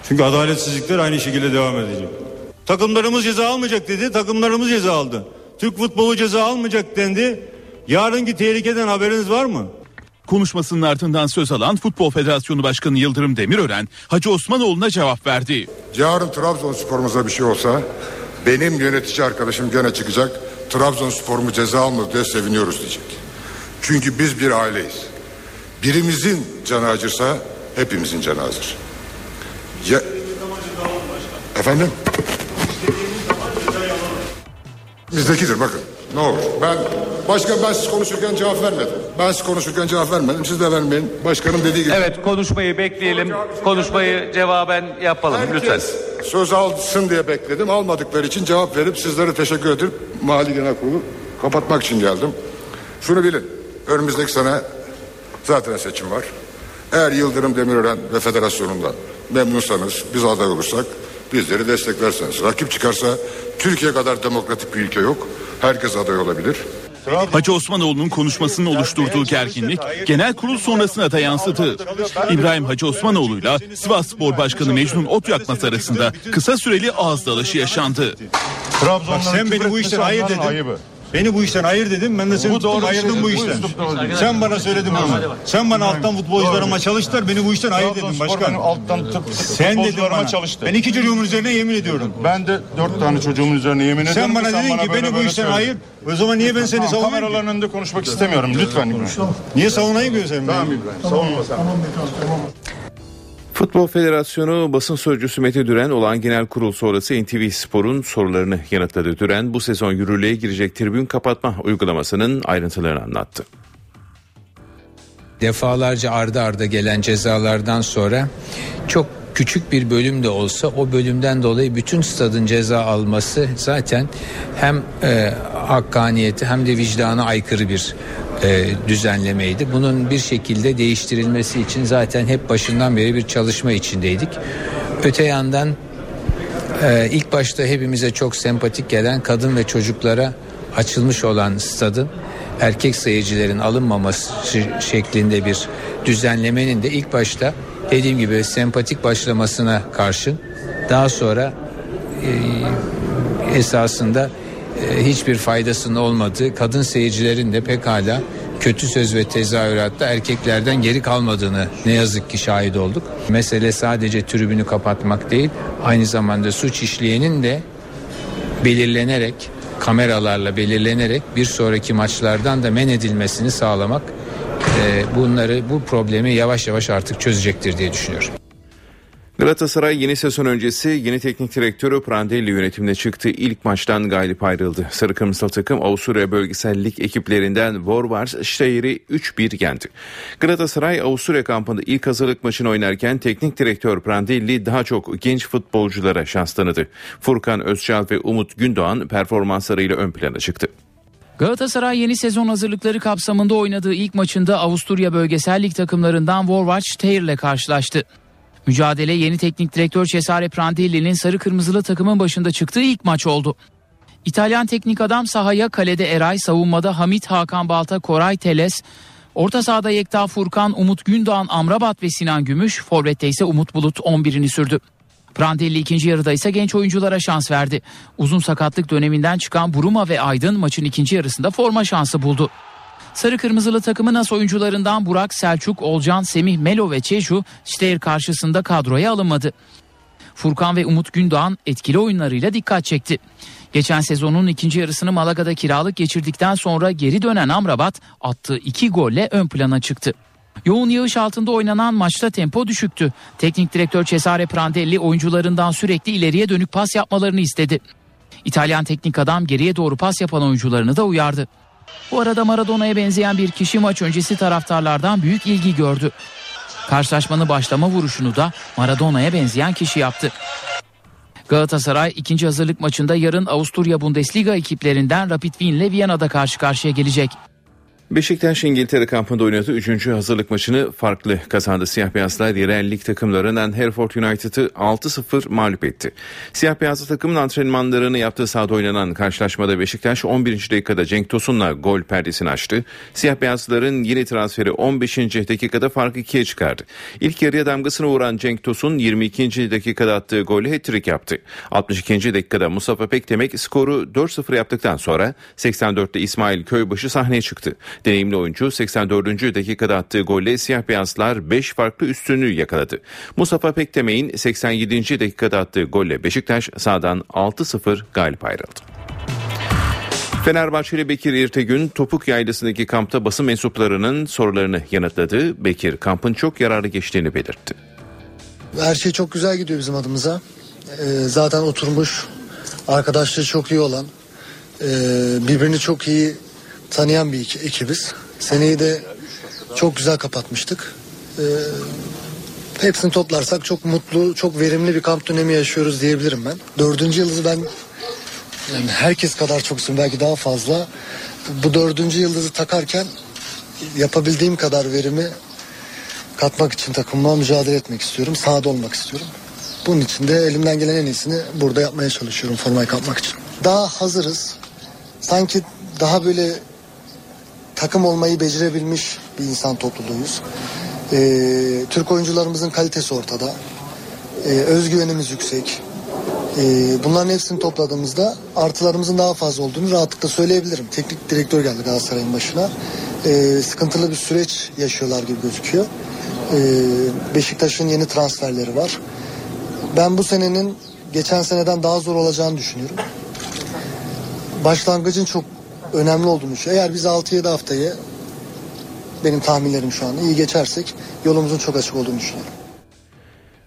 Çünkü adaletsizlikler aynı şekilde devam edecek. Takımlarımız ceza almayacak dedi. Takımlarımız ceza aldı. Türk futbolu ceza almayacak dendi. Yarınki tehlikeden haberiniz var mı? Konuşmasının ardından söz alan Futbol Federasyonu Başkanı Yıldırım Demirören Hacı Osmanoğlu'na cevap verdi. Yarın Trabzonspor'umuza bir şey olsa benim yönetici arkadaşım gene çıkacak. Trabzonspor'umu ceza almadı diye seviniyoruz diyecek. Çünkü biz bir aileyiz. Birimizin canı acırsa hepimizin canı acır. Ya... Efendim? Bizdekidir bakın. Ne olur. Ben başkan ben siz konuşurken cevap vermedim. Ben siz konuşurken cevap vermedim. Siz de vermeyin. Başkanım dediği gibi. Evet konuşmayı bekleyelim. Konuşmayı cevaben yapalım Herkes lütfen. söz alsın diye bekledim. Almadıkları için cevap verip sizlere teşekkür edip Mali Genel Kurulu kapatmak için geldim. Şunu bilin. Önümüzdeki sene zaten seçim var. Eğer Yıldırım Demirören ve federasyonundan memnunsanız biz aday olursak bizleri desteklerseniz. Rakip çıkarsa Türkiye kadar demokratik bir ülke yok. Herkes aday olabilir. Hacı Osmanoğlu'nun konuşmasının oluşturduğu gerginlik genel kurul sonrasına da yansıdı. İbrahim Hacı Osmanoğlu'yla Sivas Spor Başkanı Mecnun Otyakmaz arasında kısa süreli ağız dalaşı yaşandı. Bak sen beni bu işten hayır dedin. Beni bu işten hayır dedim. Ben de seni tuttum ayırdım bu işten. Sen bana söyledin bunu. Sen bana alttan futbolcularıma çalıştılar. Beni bu işten hayır dedin başkan. alttan tıp Sen dedin bana. çalıştı. Ben iki çocuğumun üzerine yemin ediyorum. Ben de dört tane çocuğumun üzerine yemin ediyorum. Sen bana dedin ki beni bu işten hayır. O zaman niye ben seni Tamam, ki? Kameraların önünde konuşmak istemiyorum. Lütfen İbrahim. Niye savunayım ki sen? Tamam İbrahim. Savunma sen. Futbol Federasyonu basın sözcüsü Mete Düren olan genel kurul sonrası NTV Spor'un sorularını yanıtladı. Düren bu sezon yürürlüğe girecek tribün kapatma uygulamasının ayrıntılarını anlattı. defalarca ardı arda gelen cezalardan sonra çok küçük bir bölüm de olsa o bölümden dolayı bütün stadın ceza alması zaten hem e, hakkaniyeti hem de vicdana aykırı bir e, düzenlemeydi. Bunun bir şekilde değiştirilmesi için zaten hep başından beri bir çalışma içindeydik. Öte yandan ee, ilk başta hepimize çok sempatik gelen kadın ve çocuklara açılmış olan stadın erkek seyircilerin alınmaması şeklinde bir düzenlemenin de ilk başta dediğim gibi sempatik başlamasına karşın daha sonra e, esasında e, hiçbir faydasının olmadığı kadın seyircilerin de pekala kötü söz ve tezahüratta erkeklerden geri kalmadığını ne yazık ki şahit olduk. Mesele sadece tribünü kapatmak değil, aynı zamanda suç işleyenin de belirlenerek, kameralarla belirlenerek bir sonraki maçlardan da men edilmesini sağlamak e, bunları bu problemi yavaş yavaş artık çözecektir diye düşünüyorum. Galatasaray yeni sezon öncesi yeni teknik direktörü Prandelli yönetimine çıktı. İlk maçtan galip ayrıldı. Sarı Kırmızılı takım Avusturya Bölgesel Lig ekiplerinden Vorwars Steyer'i 3-1 yendi. Galatasaray Avusturya kampında ilk hazırlık maçını oynarken teknik direktör Prandelli daha çok genç futbolculara şans tanıdı. Furkan Özçal ve Umut Gündoğan performanslarıyla ön plana çıktı. Galatasaray yeni sezon hazırlıkları kapsamında oynadığı ilk maçında Avusturya Bölgesel Lig takımlarından Vorwart Steyr ile karşılaştı. Mücadele yeni teknik direktör Cesare Prandelli'nin sarı kırmızılı takımın başında çıktığı ilk maç oldu. İtalyan teknik adam sahaya kalede Eray, savunmada Hamit Hakan Balta, Koray Teles, orta sahada Yekta Furkan, Umut Gündoğan, Amrabat ve Sinan Gümüş, forvette ise Umut Bulut 11'ini sürdü. Prandelli ikinci yarıda ise genç oyunculara şans verdi. Uzun sakatlık döneminden çıkan Buruma ve Aydın maçın ikinci yarısında forma şansı buldu. Sarı kırmızılı takımın as oyuncularından Burak, Selçuk, Olcan, Semih, Melo ve Çeju Steyr karşısında kadroya alınmadı. Furkan ve Umut Gündoğan etkili oyunlarıyla dikkat çekti. Geçen sezonun ikinci yarısını Malaga'da kiralık geçirdikten sonra geri dönen Amrabat attığı iki golle ön plana çıktı. Yoğun yağış altında oynanan maçta tempo düşüktü. Teknik direktör Cesare Prandelli oyuncularından sürekli ileriye dönük pas yapmalarını istedi. İtalyan teknik adam geriye doğru pas yapan oyuncularını da uyardı. Bu arada Maradona'ya benzeyen bir kişi maç öncesi taraftarlardan büyük ilgi gördü. Karşılaşmanın başlama vuruşunu da Maradona'ya benzeyen kişi yaptı. Galatasaray ikinci hazırlık maçında yarın Avusturya Bundesliga ekiplerinden Rapid Wien ile Viyana'da karşı karşıya gelecek. Beşiktaş İngiltere kampında oynadığı 3. hazırlık maçını farklı kazandı. Siyah beyazlar yerel lig takımlarından Hereford United'ı 6-0 mağlup etti. Siyah beyazlı takımın antrenmanlarını yaptığı sahada oynanan karşılaşmada Beşiktaş 11. dakikada Cenk Tosun'la gol perdesini açtı. Siyah beyazların yeni transferi 15. dakikada farkı ikiye çıkardı. İlk yarıya damgasını vuran Cenk Tosun 22. dakikada attığı golle hat-trick yaptı. 62. dakikada Mustafa Pekdemek skoru 4-0 yaptıktan sonra 84'te İsmail Köybaşı sahneye çıktı. Deneyimli oyuncu 84. dakikada attığı golle siyah beyazlar 5 farklı üstünlüğü yakaladı. Mustafa Pektemek'in 87. dakikada attığı golle Beşiktaş sahadan 6-0 galip ayrıldı. Fenerbahçeli Bekir İrtegün Topuk Yaylası'ndaki kampta basın mensuplarının sorularını yanıtladı. Bekir kampın çok yararlı geçtiğini belirtti. Her şey çok güzel gidiyor bizim adımıza. Ee, zaten oturmuş, arkadaşları çok iyi olan, e, birbirini çok iyi tanıyan bir ekibiz. Seneyi de çok güzel kapatmıştık. Ee, hepsini toplarsak çok mutlu, çok verimli bir kamp dönemi yaşıyoruz diyebilirim ben. Dördüncü yıldızı ben yani herkes kadar çok istiyorum belki daha fazla. Bu dördüncü yıldızı takarken yapabildiğim kadar verimi katmak için takımıma mücadele etmek istiyorum. Sahada olmak istiyorum. Bunun için de elimden gelen en iyisini burada yapmaya çalışıyorum formayı kapmak için. Daha hazırız. Sanki daha böyle takım olmayı becerebilmiş bir insan topluluğuyuz. E, Türk oyuncularımızın kalitesi ortada. E, özgüvenimiz yüksek. E, bunların hepsini topladığımızda artılarımızın daha fazla olduğunu rahatlıkla söyleyebilirim. Teknik direktör geldi Galatasaray'ın başına. E, sıkıntılı bir süreç yaşıyorlar gibi gözüküyor. E, Beşiktaş'ın yeni transferleri var. Ben bu senenin geçen seneden daha zor olacağını düşünüyorum. Başlangıcın çok önemli olduğunu düşünüyorum. Eğer biz 6-7 haftayı benim tahminlerim şu anda iyi geçersek yolumuzun çok açık olduğunu düşünüyorum.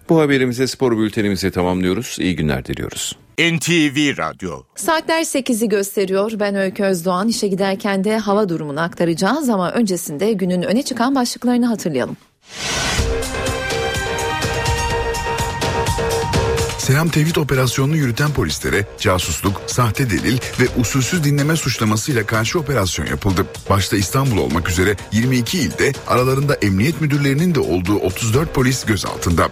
Bu haberimize spor bültenimizi tamamlıyoruz. İyi günler diliyoruz. NTV Radyo Saatler 8'i gösteriyor. Ben Öykü Özdoğan. İşe giderken de hava durumunu aktaracağız ama öncesinde günün öne çıkan başlıklarını hatırlayalım. Selam Tevhid operasyonunu yürüten polislere casusluk, sahte delil ve usulsüz dinleme suçlamasıyla karşı operasyon yapıldı. Başta İstanbul olmak üzere 22 ilde aralarında emniyet müdürlerinin de olduğu 34 polis gözaltında.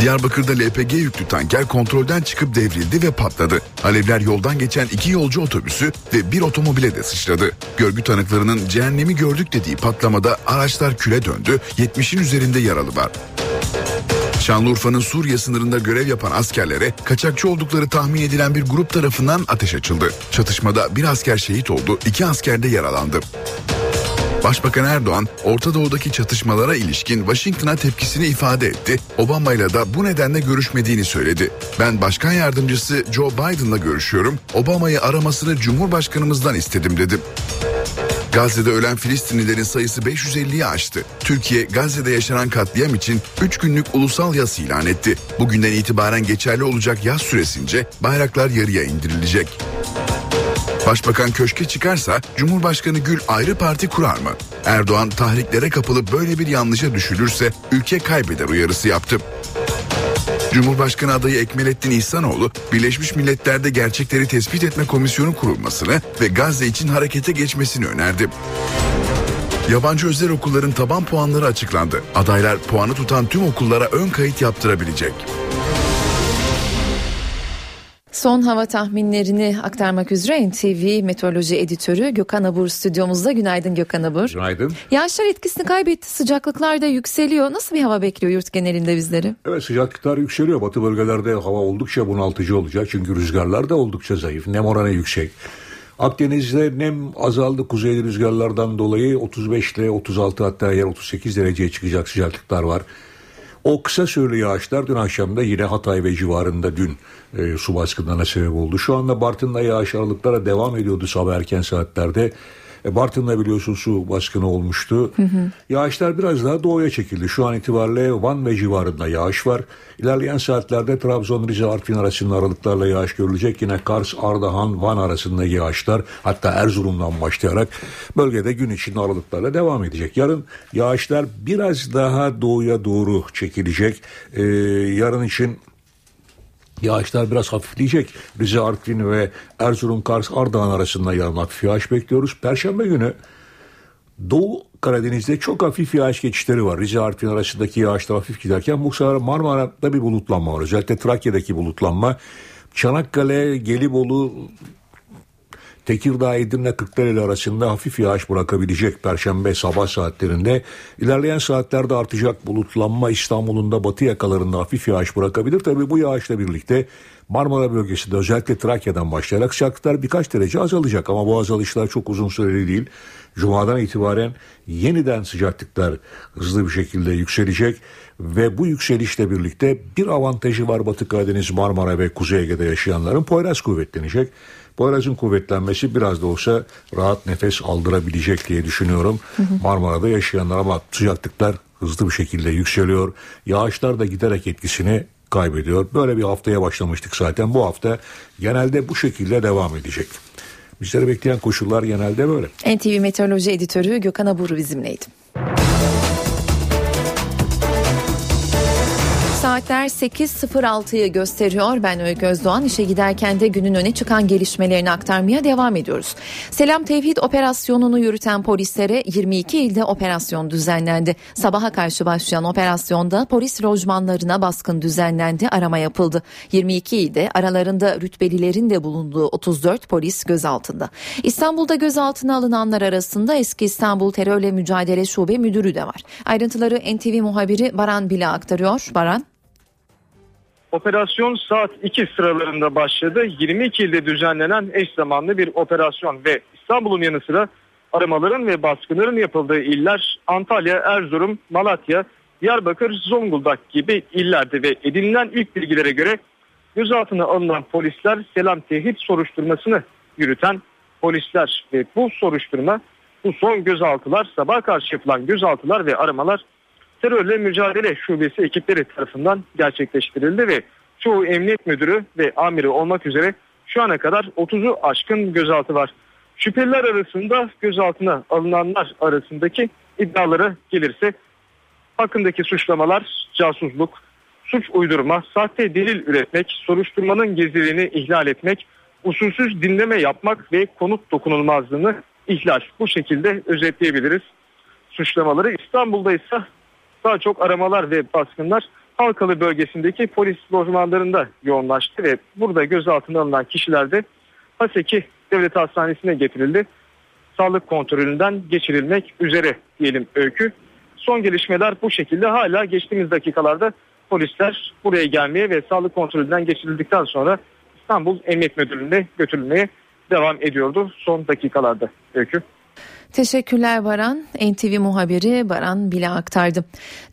Diyarbakır'da LPG yüklü tanker kontrolden çıkıp devrildi ve patladı. Alevler yoldan geçen iki yolcu otobüsü ve bir otomobile de sıçradı. Görgü tanıklarının cehennemi gördük dediği patlamada araçlar küle döndü, 70'in üzerinde yaralı var. Şanlıurfa'nın Suriye sınırında görev yapan askerlere kaçakçı oldukları tahmin edilen bir grup tarafından ateş açıldı. Çatışmada bir asker şehit oldu, iki asker de yaralandı. Başbakan Erdoğan, Orta Doğu'daki çatışmalara ilişkin Washington'a tepkisini ifade etti. Obama ile de bu nedenle görüşmediğini söyledi. Ben başkan yardımcısı Joe Biden'la görüşüyorum. Obama'yı aramasını Cumhurbaşkanımızdan istedim dedi. Gazze'de ölen Filistinlilerin sayısı 550'yi aştı. Türkiye Gazze'de yaşanan katliam için 3 günlük ulusal yas ilan etti. Bugünden itibaren geçerli olacak yaz süresince bayraklar yarıya indirilecek. Başbakan köşke çıkarsa Cumhurbaşkanı Gül ayrı parti kurar mı? Erdoğan tahriklere kapılıp böyle bir yanlışa düşülürse ülke kaybeder uyarısı yaptı. Cumhurbaşkanı adayı Ekmelettin İhsanoğlu, Birleşmiş Milletler'de gerçekleri tespit etme komisyonu kurulmasını ve Gazze için harekete geçmesini önerdi. Yabancı özel okulların taban puanları açıklandı. Adaylar puanı tutan tüm okullara ön kayıt yaptırabilecek. Son hava tahminlerini aktarmak üzere NTV Meteoroloji Editörü Gökhan Abur stüdyomuzda. Günaydın Gökhan Abur. Günaydın. Yağışlar etkisini kaybetti. Sıcaklıklar da yükseliyor. Nasıl bir hava bekliyor yurt genelinde bizleri? Evet sıcaklıklar yükseliyor. Batı bölgelerde hava oldukça bunaltıcı olacak. Çünkü rüzgarlar da oldukça zayıf. Nem oranı yüksek. Akdeniz'de nem azaldı kuzeyli rüzgarlardan dolayı 35 ile 36 hatta yer 38 dereceye çıkacak sıcaklıklar var. O kısa süreli yağışlar dün akşamda yine Hatay ve civarında dün e, su baskınlarına sebep oldu. Şu anda Bartın'da yağış aralıklara devam ediyordu sabah erken saatlerde. E, Bartın'da biliyorsun su baskını olmuştu. Hı hı. Yağışlar biraz daha doğuya çekildi. Şu an itibariyle Van ve civarında yağış var. İlerleyen saatlerde Trabzon, Rize, Artvin arasında aralıklarla yağış görülecek. Yine Kars, Ardahan, Van arasında yağışlar hatta Erzurum'dan başlayarak bölgede gün içinde aralıklarla devam edecek. Yarın yağışlar biraz daha doğuya doğru çekilecek. Ee, yarın için Yağışlar biraz hafifleyecek. Rize, Artvin ve Erzurum, Kars, Ardahan arasında hafif yağış bekliyoruz. Perşembe günü Doğu Karadeniz'de çok hafif yağış geçişleri var. Rize Artvin arasındaki yağışlar hafif giderken bu sefer Marmara'da bir bulutlanma var. Özellikle Trakya'daki bulutlanma. Çanakkale, Gelibolu, Tekirdağ, Edirne, Kırklareli arasında hafif yağış bırakabilecek Perşembe sabah saatlerinde. İlerleyen saatlerde artacak bulutlanma İstanbul'un da batı yakalarında hafif yağış bırakabilir. Tabi bu yağışla birlikte Marmara bölgesinde özellikle Trakya'dan başlayarak sıcaklıklar birkaç derece azalacak ama bu azalışlar çok uzun süreli değil. Cuma'dan itibaren yeniden sıcaklıklar hızlı bir şekilde yükselecek ve bu yükselişle birlikte bir avantajı var Batı Karadeniz, Marmara ve Kuzey Ege'de yaşayanların Poyraz kuvvetlenecek. Poyraz'ın kuvvetlenmesi biraz da olsa rahat nefes aldırabilecek diye düşünüyorum. Marmara'da yaşayanlar ama sıcaklıklar hızlı bir şekilde yükseliyor. Yağışlar da giderek etkisini kaybediyor. Böyle bir haftaya başlamıştık zaten. Bu hafta genelde bu şekilde devam edecek. Bizleri bekleyen koşullar genelde böyle. NTV Meteoroloji Editörü Gökhan Abur bizimleydi. Saatler 8.06'yı gösteriyor. Ben Öykü Özdoğan. İşe giderken de günün öne çıkan gelişmelerini aktarmaya devam ediyoruz. Selam Tevhid operasyonunu yürüten polislere 22 ilde operasyon düzenlendi. Sabaha karşı başlayan operasyonda polis lojmanlarına baskın düzenlendi, arama yapıldı. 22 ilde aralarında rütbelilerin de bulunduğu 34 polis gözaltında. İstanbul'da gözaltına alınanlar arasında eski İstanbul Terörle Mücadele Şube Müdürü de var. Ayrıntıları NTV muhabiri Baran Bila aktarıyor. Baran. Operasyon saat 2 sıralarında başladı. 22 ilde düzenlenen eş zamanlı bir operasyon ve İstanbul'un yanı sıra aramaların ve baskınların yapıldığı iller Antalya, Erzurum, Malatya, Diyarbakır, Zonguldak gibi illerde ve edinilen ilk bilgilere göre gözaltına alınan polisler selam tehdit soruşturmasını yürüten polisler ve bu soruşturma bu son gözaltılar sabah karşı yapılan gözaltılar ve aramalar terörle mücadele şubesi ekipleri tarafından gerçekleştirildi ve çoğu emniyet müdürü ve amiri olmak üzere şu ana kadar 30'u aşkın gözaltı var. Şüpheliler arasında gözaltına alınanlar arasındaki iddialara gelirse hakkındaki suçlamalar casusluk, suç uydurma, sahte delil üretmek, soruşturmanın gizliliğini ihlal etmek, usulsüz dinleme yapmak ve konut dokunulmazlığını ihlal. Bu şekilde özetleyebiliriz suçlamaları. İstanbul'da ise daha çok aramalar ve baskınlar Halkalı bölgesindeki polis lojmanlarında yoğunlaştı ve burada gözaltına alınan kişiler de Haseki Devlet Hastanesi'ne getirildi. Sağlık kontrolünden geçirilmek üzere diyelim öykü. Son gelişmeler bu şekilde hala geçtiğimiz dakikalarda polisler buraya gelmeye ve sağlık kontrolünden geçirildikten sonra İstanbul Emniyet Müdürlüğü'ne götürülmeye devam ediyordu son dakikalarda öykü. Teşekkürler Baran. NTV muhabiri Baran bile aktardı.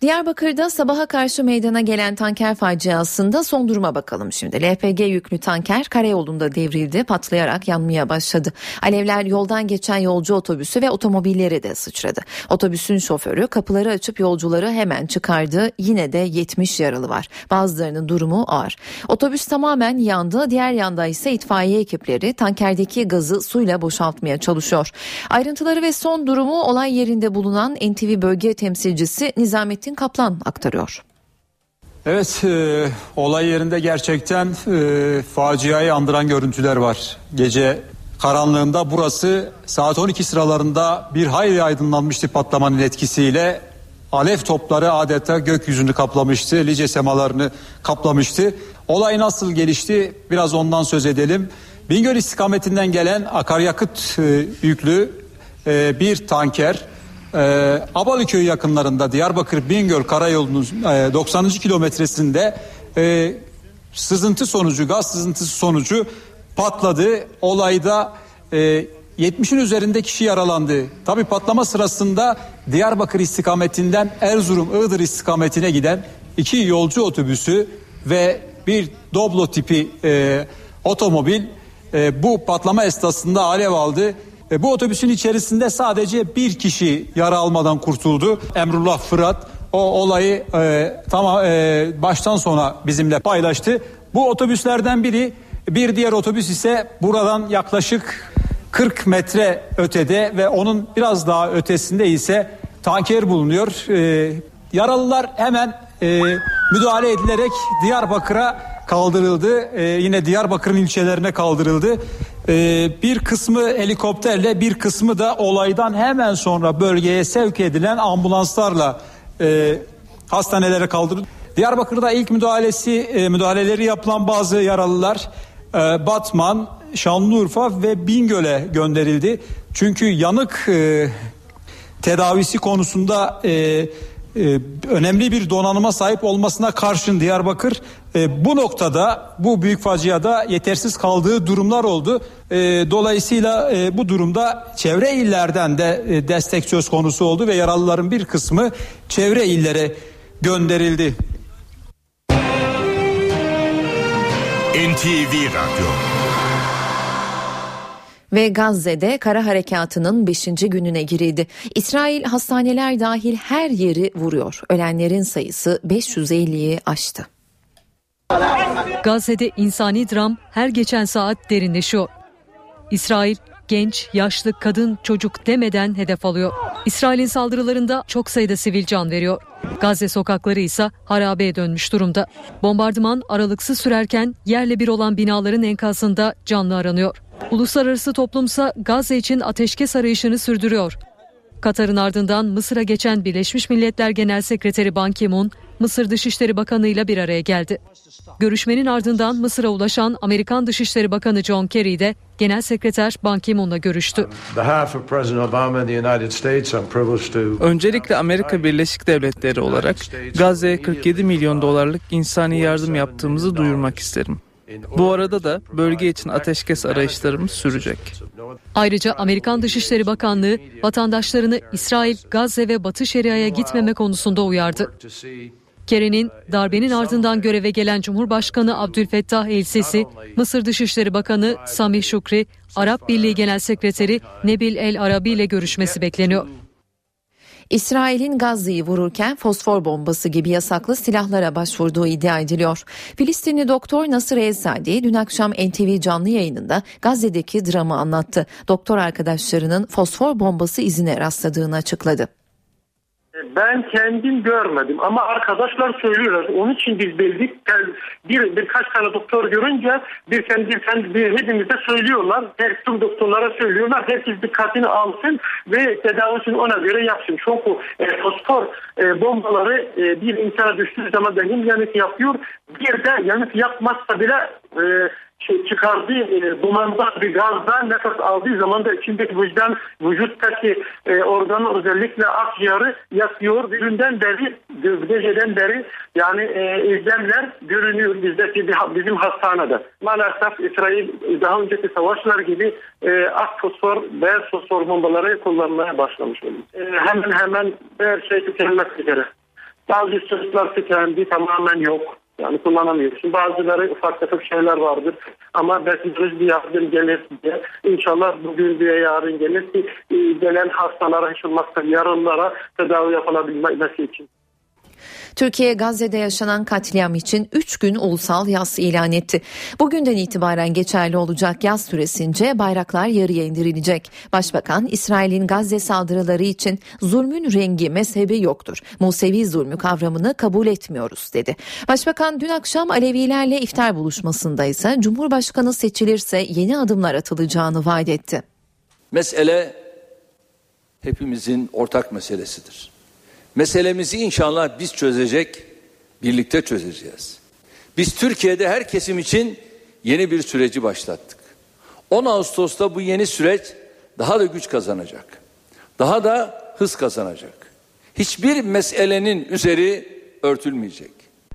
Diyarbakır'da sabaha karşı meydana gelen tanker faciasında son duruma bakalım şimdi. LPG yüklü tanker karayolunda devrildi, patlayarak yanmaya başladı. Alevler yoldan geçen yolcu otobüsü ve otomobilleri de sıçradı. Otobüsün şoförü kapıları açıp yolcuları hemen çıkardı. Yine de 70 yaralı var. Bazılarının durumu ağır. Otobüs tamamen yandı. Diğer yanda ise itfaiye ekipleri tankerdeki gazı suyla boşaltmaya çalışıyor. Ayrıntıları ve son durumu olay yerinde bulunan NTV bölge temsilcisi Nizamettin Kaplan aktarıyor. Evet e, olay yerinde gerçekten e, faciayı andıran görüntüler var. Gece karanlığında burası saat 12 sıralarında bir hayli aydınlanmıştı patlamanın etkisiyle. Alev topları adeta gökyüzünü kaplamıştı, lice semalarını kaplamıştı. Olay nasıl gelişti biraz ondan söz edelim. Bingöl istikametinden gelen akaryakıt e, yüklü e, bir tanker e, Abalıköy yakınlarında Diyarbakır Bingöl karayolunun e, 90. kilometresinde e, sızıntı sonucu gaz sızıntısı sonucu patladı. Olayda e, 70'in üzerinde kişi yaralandı. Tabi patlama sırasında Diyarbakır istikametinden Erzurum Iğdır istikametine giden iki yolcu otobüsü ve bir Doblo tipi e, otomobil e, bu patlama esnasında alev aldı. E, bu otobüsün içerisinde sadece bir kişi yara almadan kurtuldu. Emrullah Fırat o olayı e, tamam e, baştan sona bizimle paylaştı. Bu otobüslerden biri bir diğer otobüs ise buradan yaklaşık 40 metre ötede ve onun biraz daha ötesinde ise tanker bulunuyor. E, yaralılar hemen e, müdahale edilerek Diyarbakır'a kaldırıldı. E, yine Diyarbakır'ın ilçelerine kaldırıldı. E, bir kısmı helikopterle bir kısmı da olaydan hemen sonra bölgeye sevk edilen ambulanslarla e, hastanelere kaldırıldı. Diyarbakır'da ilk müdahalesi e, müdahaleleri yapılan bazı yaralılar e, Batman, Şanlıurfa ve Bingöl'e gönderildi. Çünkü yanık e, tedavisi konusunda e, e, önemli bir donanıma sahip olmasına karşın Diyarbakır e, bu noktada bu büyük faciada yetersiz kaldığı durumlar oldu. E, dolayısıyla e, bu durumda çevre illerden de e, destek söz konusu oldu ve yaralıların bir kısmı çevre illere gönderildi. NTV Radyo Ve Gazze'de kara harekatının 5. gününe girildi. İsrail hastaneler dahil her yeri vuruyor. Ölenlerin sayısı 550'yi aştı. Gazze'de insani dram her geçen saat derinleşiyor. İsrail genç, yaşlı, kadın, çocuk demeden hedef alıyor. İsrail'in saldırılarında çok sayıda sivil can veriyor. Gazze sokakları ise harabeye dönmüş durumda. Bombardıman aralıksız sürerken yerle bir olan binaların enkazında canlı aranıyor. Uluslararası toplumsa Gazze için ateşkes arayışını sürdürüyor. Katar'ın ardından Mısır'a geçen Birleşmiş Milletler Genel Sekreteri Ban Ki-moon, Mısır Dışişleri Bakanı ile bir araya geldi. Görüşmenin ardından Mısır'a ulaşan Amerikan Dışişleri Bakanı John Kerry de Genel Sekreter Ban Ki-moon'la görüştü. Öncelikle Amerika Birleşik Devletleri olarak Gazze'ye 47 milyon dolarlık insani yardım yaptığımızı duyurmak isterim. Bu arada da bölge için ateşkes arayışlarımız sürecek. Ayrıca Amerikan Dışişleri Bakanlığı vatandaşlarını İsrail, Gazze ve Batı Şeria'ya gitmeme konusunda uyardı. Kerry'nin darbenin ardından göreve gelen Cumhurbaşkanı Abdülfettah El-Sisi, Mısır Dışişleri Bakanı Samih Şukri, Arap Birliği Genel Sekreteri Nebil El Arabi ile görüşmesi bekleniyor. İsrail'in Gazze'yi vururken fosfor bombası gibi yasaklı silahlara başvurduğu iddia ediliyor. Filistinli doktor Nasır El-Sadi dün akşam NTV canlı yayınında Gazze'deki dramı anlattı. Doktor arkadaşlarının fosfor bombası izine rastladığını açıkladı. Ben kendim görmedim ama arkadaşlar söylüyorlar. Onun için biz bildik. Bir birkaç tane doktor görünce bir sen bir hepimize söylüyorlar. Her tüm doktorlara söylüyorlar. Herkes dikkatini alsın ve tedavisini ona göre yapsın. Çünkü e, fosfor e, bombaları e, bir insana düştüğü zaman da yanıt yapıyor. Bir de yanıt yapmazsa bile e, şey çıkardığı e, dumandan bir gazdan nefes aldığı zaman da içindeki vicdan vücuttaki e, organı özellikle akciğeri yakıyor. Birinden beri geceden beri yani e, izlemler görünüyor bizdeki bizim hastanede. Maalesef İsrail daha önceki savaşlar gibi e, ak fosfor, beyaz fosfor bombaları kullanmaya başlamış oldu. E, hemen hemen her şey tükenmek üzere. Bazı çocuklar tükendi tamamen yok. Yani kullanamıyorsun. Bazıları ufak tefek şeyler vardır. Ama belki bir yardım gelir diye. İnşallah bugün diye yarın gelir ki e, gelen hastalara hiç olmazsa yarınlara tedavi yapılabilmesi için. Türkiye Gazze'de yaşanan katliam için 3 gün ulusal yaz ilan etti. Bugünden itibaren geçerli olacak yaz süresince bayraklar yarıya indirilecek. Başbakan İsrail'in Gazze saldırıları için zulmün rengi mezhebi yoktur. Musevi zulmü kavramını kabul etmiyoruz dedi. Başbakan dün akşam Alevilerle iftar buluşmasında ise Cumhurbaşkanı seçilirse yeni adımlar atılacağını vaat etti. Mesele hepimizin ortak meselesidir. Meselemizi inşallah biz çözecek, birlikte çözeceğiz. Biz Türkiye'de her kesim için yeni bir süreci başlattık. 10 Ağustos'ta bu yeni süreç daha da güç kazanacak. Daha da hız kazanacak. Hiçbir meselenin üzeri örtülmeyecek.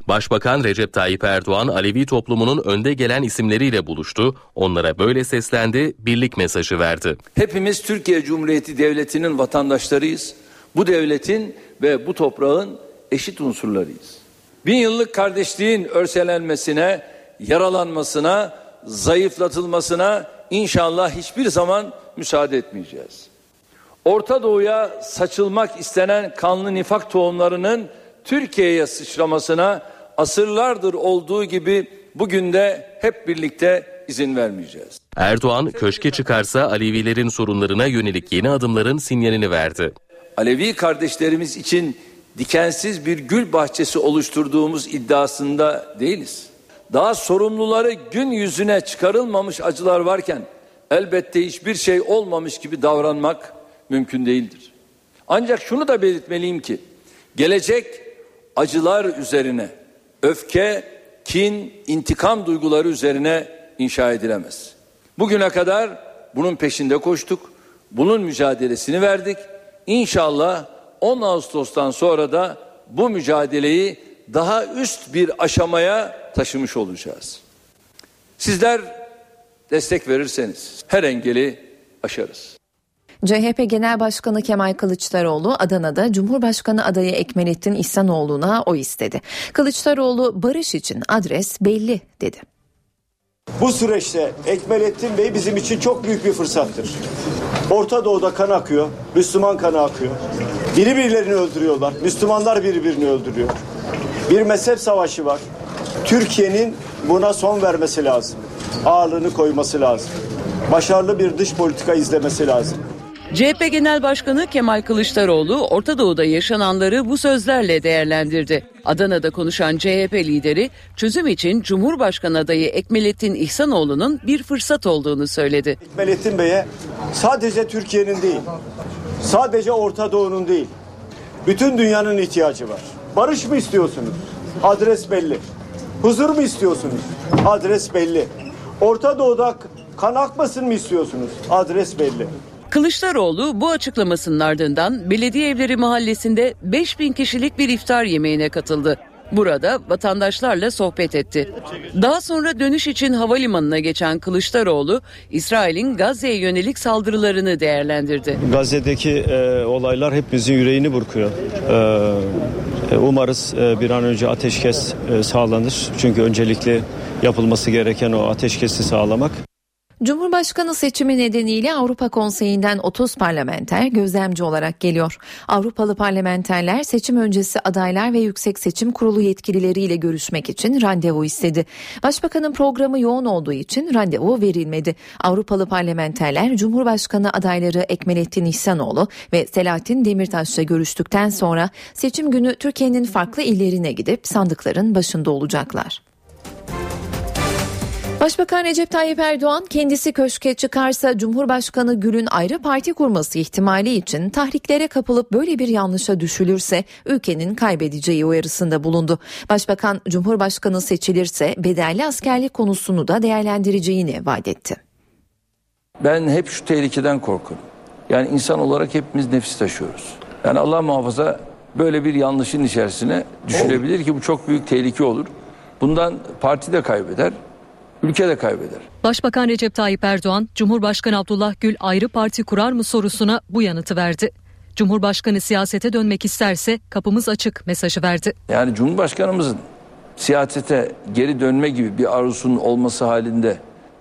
Başbakan Recep Tayyip Erdoğan Alevi toplumunun önde gelen isimleriyle buluştu. Onlara böyle seslendi, birlik mesajı verdi. Hepimiz Türkiye Cumhuriyeti Devleti'nin vatandaşlarıyız. Bu devletin ve bu toprağın eşit unsurlarıyız. Bin yıllık kardeşliğin örselenmesine, yaralanmasına, zayıflatılmasına inşallah hiçbir zaman müsaade etmeyeceğiz. Orta Doğu'ya saçılmak istenen kanlı nifak tohumlarının Türkiye'ye sıçramasına asırlardır olduğu gibi bugün de hep birlikte izin vermeyeceğiz. Erdoğan köşke çıkarsa Alevilerin sorunlarına yönelik yeni adımların sinyalini verdi. Alevi kardeşlerimiz için dikensiz bir gül bahçesi oluşturduğumuz iddiasında değiliz. Daha sorumluları gün yüzüne çıkarılmamış acılar varken elbette hiçbir şey olmamış gibi davranmak mümkün değildir. Ancak şunu da belirtmeliyim ki gelecek acılar üzerine öfke, kin, intikam duyguları üzerine inşa edilemez. Bugüne kadar bunun peşinde koştuk. Bunun mücadelesini verdik. İnşallah 10 Ağustos'tan sonra da bu mücadeleyi daha üst bir aşamaya taşımış olacağız. Sizler destek verirseniz her engeli aşarız. CHP Genel Başkanı Kemal Kılıçdaroğlu Adana'da Cumhurbaşkanı adayı Ekmelettin İhsanoğlu'na oy istedi. Kılıçdaroğlu barış için adres belli dedi. Bu süreçte Ekmelettin Bey bizim için çok büyük bir fırsattır. Orta Doğu'da kan akıyor, Müslüman kanı akıyor. Biri birilerini öldürüyorlar, Müslümanlar birbirini öldürüyor. Bir mezhep savaşı var. Türkiye'nin buna son vermesi lazım. Ağırlığını koyması lazım. Başarılı bir dış politika izlemesi lazım. CHP Genel Başkanı Kemal Kılıçdaroğlu Orta Doğu'da yaşananları bu sözlerle değerlendirdi. Adana'da konuşan CHP lideri çözüm için Cumhurbaşkanı adayı Ekmelettin İhsanoğlu'nun bir fırsat olduğunu söyledi. Ekmelettin Bey'e sadece Türkiye'nin değil, sadece Orta Doğu'nun değil, bütün dünyanın ihtiyacı var. Barış mı istiyorsunuz? Adres belli. Huzur mu istiyorsunuz? Adres belli. Orta Doğu'da kan akmasın mı istiyorsunuz? Adres belli. Kılıçdaroğlu bu açıklamasının ardından Belediye Evleri Mahallesi'nde 5000 kişilik bir iftar yemeğine katıldı. Burada vatandaşlarla sohbet etti. Daha sonra dönüş için havalimanına geçen Kılıçdaroğlu, İsrail'in Gazze'ye yönelik saldırılarını değerlendirdi. Gazze'deki e, olaylar hepimizin yüreğini burkuyor. E, umarız e, bir an önce ateşkes e, sağlanır. Çünkü öncelikle yapılması gereken o ateşkesi sağlamak. Cumhurbaşkanı seçimi nedeniyle Avrupa Konseyi'nden 30 parlamenter gözlemci olarak geliyor. Avrupalı parlamenterler seçim öncesi adaylar ve Yüksek Seçim Kurulu yetkilileriyle görüşmek için randevu istedi. Başbakanın programı yoğun olduğu için randevu verilmedi. Avrupalı parlamenterler Cumhurbaşkanı adayları Ekmelettin İhsanoğlu ve Selahattin Demirtaş'la görüştükten sonra seçim günü Türkiye'nin farklı illerine gidip sandıkların başında olacaklar. Başbakan Recep Tayyip Erdoğan kendisi köşke çıkarsa Cumhurbaşkanı Gül'ün ayrı parti kurması ihtimali için tahriklere kapılıp böyle bir yanlışa düşülürse ülkenin kaybedeceği uyarısında bulundu. Başbakan Cumhurbaşkanı seçilirse bedelli askerlik konusunu da değerlendireceğini vaat etti. Ben hep şu tehlikeden korkuyorum. Yani insan olarak hepimiz nefis taşıyoruz. Yani Allah muhafaza böyle bir yanlışın içerisine düşülebilir ki bu çok büyük tehlike olur. Bundan parti de kaybeder, ülke de kaybeder. Başbakan Recep Tayyip Erdoğan, Cumhurbaşkanı Abdullah Gül ayrı parti kurar mı sorusuna bu yanıtı verdi. Cumhurbaşkanı siyasete dönmek isterse kapımız açık mesajı verdi. Yani Cumhurbaşkanımızın siyasete geri dönme gibi bir arzusunun olması halinde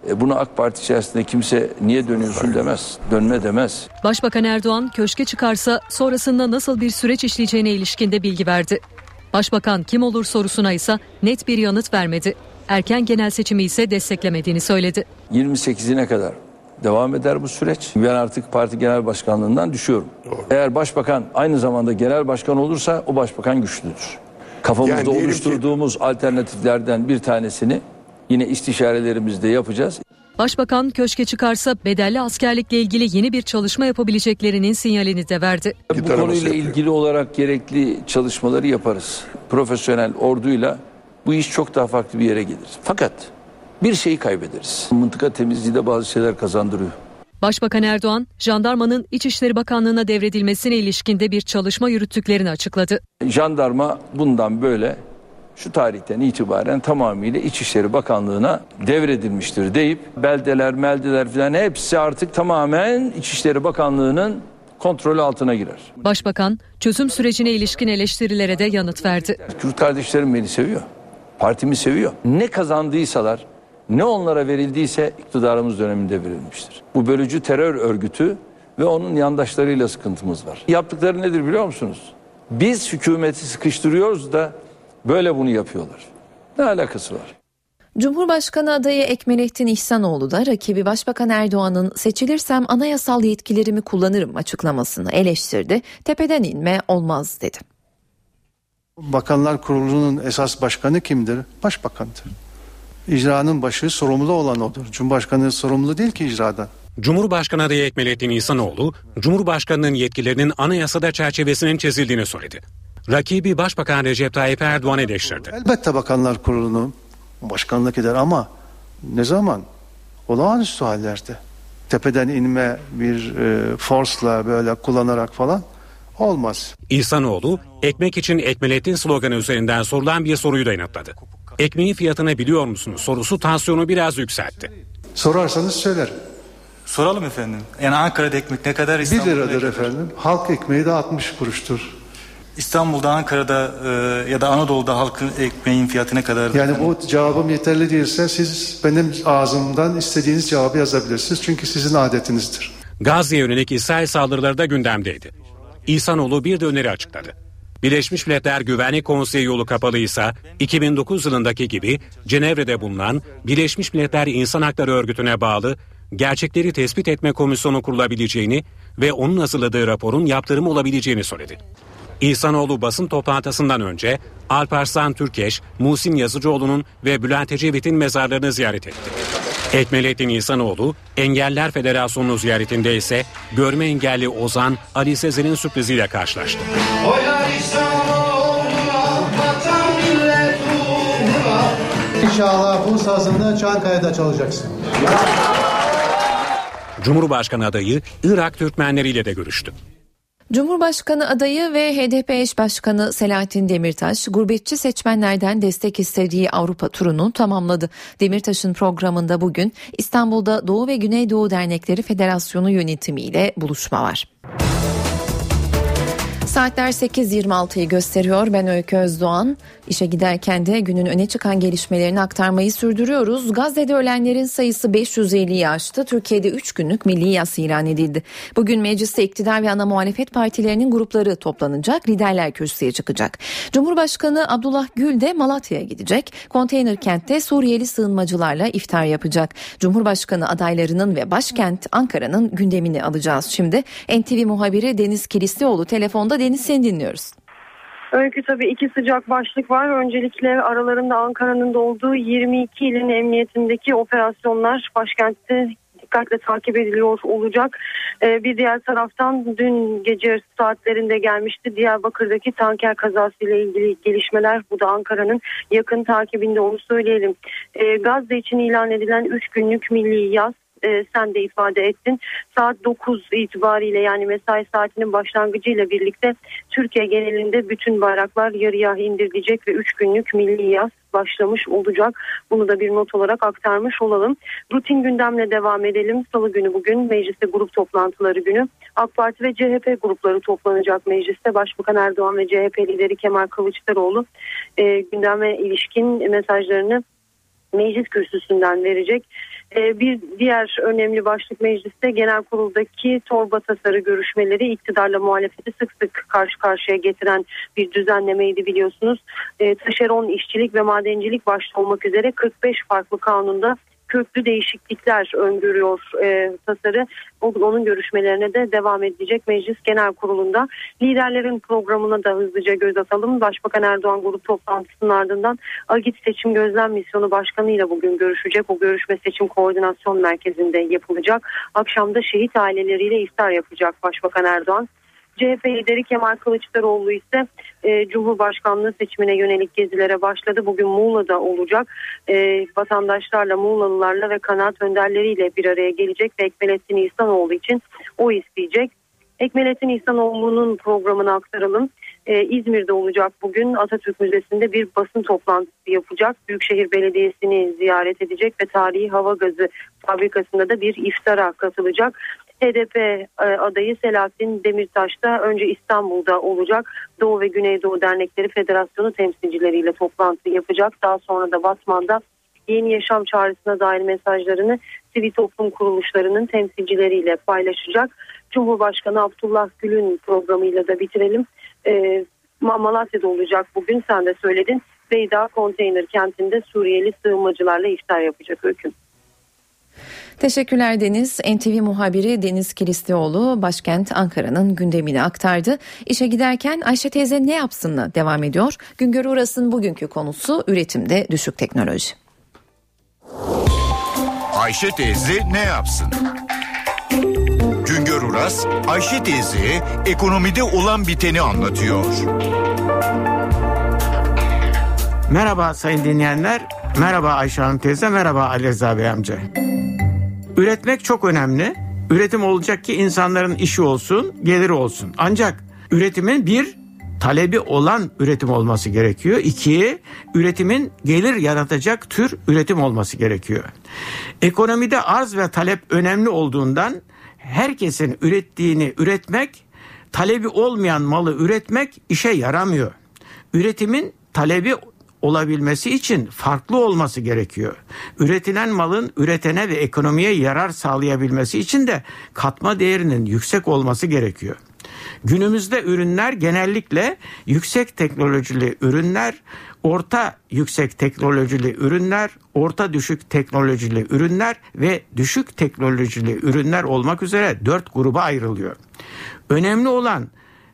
e, bunu AK Parti içerisinde kimse niye dönüyorsun demez, dönme demez. Başbakan Erdoğan köşke çıkarsa sonrasında nasıl bir süreç işleyeceğine ilişkinde bilgi verdi. Başbakan kim olur sorusuna ise net bir yanıt vermedi. Erken genel seçimi ise desteklemediğini söyledi. 28'ine kadar devam eder bu süreç. Ben artık parti genel başkanlığından düşüyorum. Eğer başbakan aynı zamanda genel başkan olursa o başbakan güçlüdür. Kafamızda Yani diyelim ki- oluşturduğumuz alternatiflerden bir tanesini yine istişarelerimizde yapacağız. Başbakan köşke çıkarsa bedelli askerlikle ilgili yeni bir çalışma yapabileceklerinin sinyalini de verdi. Bu konuyla ilgili olarak gerekli çalışmaları yaparız. Profesyonel orduyla bu iş çok daha farklı bir yere gelir. Fakat bir şeyi kaybederiz. Mıntıka temizliği de bazı şeyler kazandırıyor. Başbakan Erdoğan, jandarmanın İçişleri Bakanlığı'na devredilmesine ilişkinde bir çalışma yürüttüklerini açıkladı. Jandarma bundan böyle şu tarihten itibaren tamamıyla İçişleri Bakanlığı'na devredilmiştir deyip beldeler, meldeler falan hepsi artık tamamen İçişleri Bakanlığı'nın kontrolü altına girer. Başbakan, çözüm sürecine ilişkin eleştirilere de yanıt verdi. Kürt kardeşlerim beni seviyor. Partimi seviyor. Ne kazandıysalar, ne onlara verildiyse iktidarımız döneminde verilmiştir. Bu bölücü terör örgütü ve onun yandaşlarıyla sıkıntımız var. Yaptıkları nedir biliyor musunuz? Biz hükümeti sıkıştırıyoruz da böyle bunu yapıyorlar. Ne alakası var? Cumhurbaşkanı adayı Ekmelettin İhsanoğlu da rakibi Başbakan Erdoğan'ın seçilirsem anayasal yetkilerimi kullanırım açıklamasını eleştirdi. Tepeden inme olmaz dedi. Bakanlar Kurulu'nun esas başkanı kimdir? Başbakandır. İcranın başı sorumlu olan odur. Cumhurbaşkanı sorumlu değil ki icradan. Cumhurbaşkanı adayı Ekmelettin İhsanoğlu, Cumhurbaşkanının yetkilerinin anayasada çerçevesinin çizildiğini söyledi. Rakibi Başbakan Recep Tayyip Erdoğan eleştirdi. Elbette Bakanlar Kurulu'nu başkanlık eder ama ne zaman? Olağanüstü hallerde. Tepeden inme bir e, force'la böyle kullanarak falan olmaz. İhsanoğlu, ekmek için Ekmelettin sloganı üzerinden sorulan bir soruyu da yanıtladı. Ekmeğin fiyatını biliyor musunuz sorusu tansiyonu biraz yükseltti. Sorarsanız söylerim. Soralım efendim. Yani Ankara'da ekmek ne kadar? 1 İstanbul'da liradır ne kadar? efendim. Halk ekmeği de 60 kuruştur. İstanbul'da, Ankara'da e, ya da Anadolu'da halkın ekmeğin fiyatı ne kadar? Yani bu cevabım yeterli değilse siz benim ağzımdan istediğiniz cevabı yazabilirsiniz. Çünkü sizin adetinizdir. Gazze'ye yönelik İsrail saldırıları da gündemdeydi. İhsanoğlu bir de öneri açıkladı. Birleşmiş Milletler Güvenlik Konseyi yolu kapalıysa 2009 yılındaki gibi Cenevre'de bulunan Birleşmiş Milletler İnsan Hakları Örgütü'ne bağlı gerçekleri tespit etme komisyonu kurulabileceğini ve onun hazırladığı raporun yaptırımı olabileceğini söyledi. İhsanoğlu basın toplantısından önce Alparslan Türkeş, Muhsin Yazıcıoğlu'nun ve Bülent Ecevit'in mezarlarını ziyaret etti. Ekmelettin İhsanoğlu, Engeller Federasyonu ziyaretinde ise görme engelli Ozan Ali Sezer'in sürpriziyle karşılaştı. İnşallah bu sazını Çankaya'da çalacaksın. Cumhurbaşkanı adayı Irak Türkmenleriyle de görüştü. Cumhurbaşkanı adayı ve HDP eş başkanı Selahattin Demirtaş, gurbetçi seçmenlerden destek istediği Avrupa turunu tamamladı. Demirtaş'ın programında bugün İstanbul'da Doğu ve Güneydoğu Dernekleri Federasyonu yönetimiyle buluşma var. Saatler 8.26'yı gösteriyor. Ben Öykü Özdoğan. İşe giderken de günün öne çıkan gelişmelerini aktarmayı sürdürüyoruz. Gazze'de ölenlerin sayısı 550'yi aştı. Türkiye'de 3 günlük milli yas ilan edildi. Bugün mecliste iktidar ve ana muhalefet partilerinin grupları toplanacak. Liderler kürsüye çıkacak. Cumhurbaşkanı Abdullah Gül de Malatya'ya gidecek. Konteyner kentte Suriyeli sığınmacılarla iftar yapacak. Cumhurbaşkanı adaylarının ve başkent Ankara'nın gündemini alacağız şimdi. NTV muhabiri Deniz Kilislioğlu telefonda Deniz seni dinliyoruz. Öykü tabii iki sıcak başlık var. Öncelikle aralarında Ankara'nın da olduğu 22 ilin emniyetindeki operasyonlar başkentte dikkatle takip ediliyor olacak. Ee, bir diğer taraftan dün gece saatlerinde gelmişti Diyarbakır'daki tanker kazasıyla ilgili gelişmeler. Bu da Ankara'nın yakın takibinde onu söyleyelim. Ee, Gazze için ilan edilen 3 günlük milli yaz e, sen de ifade ettin. Saat 9 itibariyle yani mesai saatinin başlangıcıyla birlikte Türkiye genelinde bütün bayraklar yarıya indirilecek ve 3 günlük milli yaz başlamış olacak. Bunu da bir not olarak aktarmış olalım. Rutin gündemle devam edelim. Salı günü bugün mecliste grup toplantıları günü. AK Parti ve CHP grupları toplanacak mecliste. Başbakan Erdoğan ve CHP lideri Kemal Kılıçdaroğlu e, gündeme ilişkin mesajlarını meclis kürsüsünden verecek. Ee, bir diğer önemli başlık mecliste genel kuruldaki torba tasarı görüşmeleri iktidarla muhalefeti sık sık karşı karşıya getiren bir düzenlemeydi biliyorsunuz. E, taşeron işçilik ve madencilik başta olmak üzere 45 farklı kanunda köklü değişiklikler öngörüyor e, tasarı. Onun görüşmelerine de devam edecek Meclis Genel Kurulu'nda. Liderlerin programına da hızlıca göz atalım. Başbakan Erdoğan grup toplantısının ardından Agit Seçim Gözlem Misyonu Başkanı ile bugün görüşecek. O görüşme Seçim Koordinasyon Merkezi'nde yapılacak. Akşamda şehit aileleriyle iftar yapacak Başbakan Erdoğan. CHP lideri Kemal Kılıçdaroğlu ise e, Cumhurbaşkanlığı seçimine yönelik gezilere başladı. Bugün Muğla'da olacak. E, vatandaşlarla, Muğlalılarla ve kanaat önderleriyle bir araya gelecek ve Ekmelettin İhsanoğlu için o isteyecek. Ekmelettin İhsanoğlu'nun programını aktaralım. Ee, İzmir'de olacak bugün Atatürk Müzesi'nde bir basın toplantısı yapacak. Büyükşehir Belediyesi'ni ziyaret edecek ve tarihi hava gazı fabrikasında da bir iftara katılacak. HDP e, adayı Selahattin Demirtaş da önce İstanbul'da olacak. Doğu ve Güneydoğu Dernekleri Federasyonu temsilcileriyle toplantı yapacak. Daha sonra da Batman'da yeni yaşam çağrısına dair mesajlarını sivil toplum kuruluşlarının temsilcileriyle paylaşacak. Cumhurbaşkanı Abdullah Gül'ün programıyla da bitirelim. E, Malatya'da olacak bugün sen de söyledin. Beyda konteyner kentinde Suriyeli sığınmacılarla iftar yapacak hüküm. Teşekkürler Deniz. NTV muhabiri Deniz Kilislioğlu başkent Ankara'nın gündemini aktardı. İşe giderken Ayşe teyze ne yapsınla devam ediyor. Güngör Uras'ın bugünkü konusu üretimde düşük teknoloji. Ayşe teyze ne yapsın? Güngör Uras, Ayşe teyze ekonomide olan biteni anlatıyor. Merhaba sayın dinleyenler, merhaba Ayşe Hanım teyze, merhaba Ali Reza Bey amca. Üretmek çok önemli. Üretim olacak ki insanların işi olsun, geliri olsun. Ancak üretimin bir talebi olan üretim olması gerekiyor. İki, üretimin gelir yaratacak tür üretim olması gerekiyor. Ekonomide arz ve talep önemli olduğundan herkesin ürettiğini üretmek, talebi olmayan malı üretmek işe yaramıyor. Üretimin talebi olabilmesi için farklı olması gerekiyor. Üretilen malın üretene ve ekonomiye yarar sağlayabilmesi için de katma değerinin yüksek olması gerekiyor. Günümüzde ürünler genellikle yüksek teknolojili ürünler orta yüksek teknolojili ürünler, orta düşük teknolojili ürünler ve düşük teknolojili ürünler olmak üzere dört gruba ayrılıyor. Önemli olan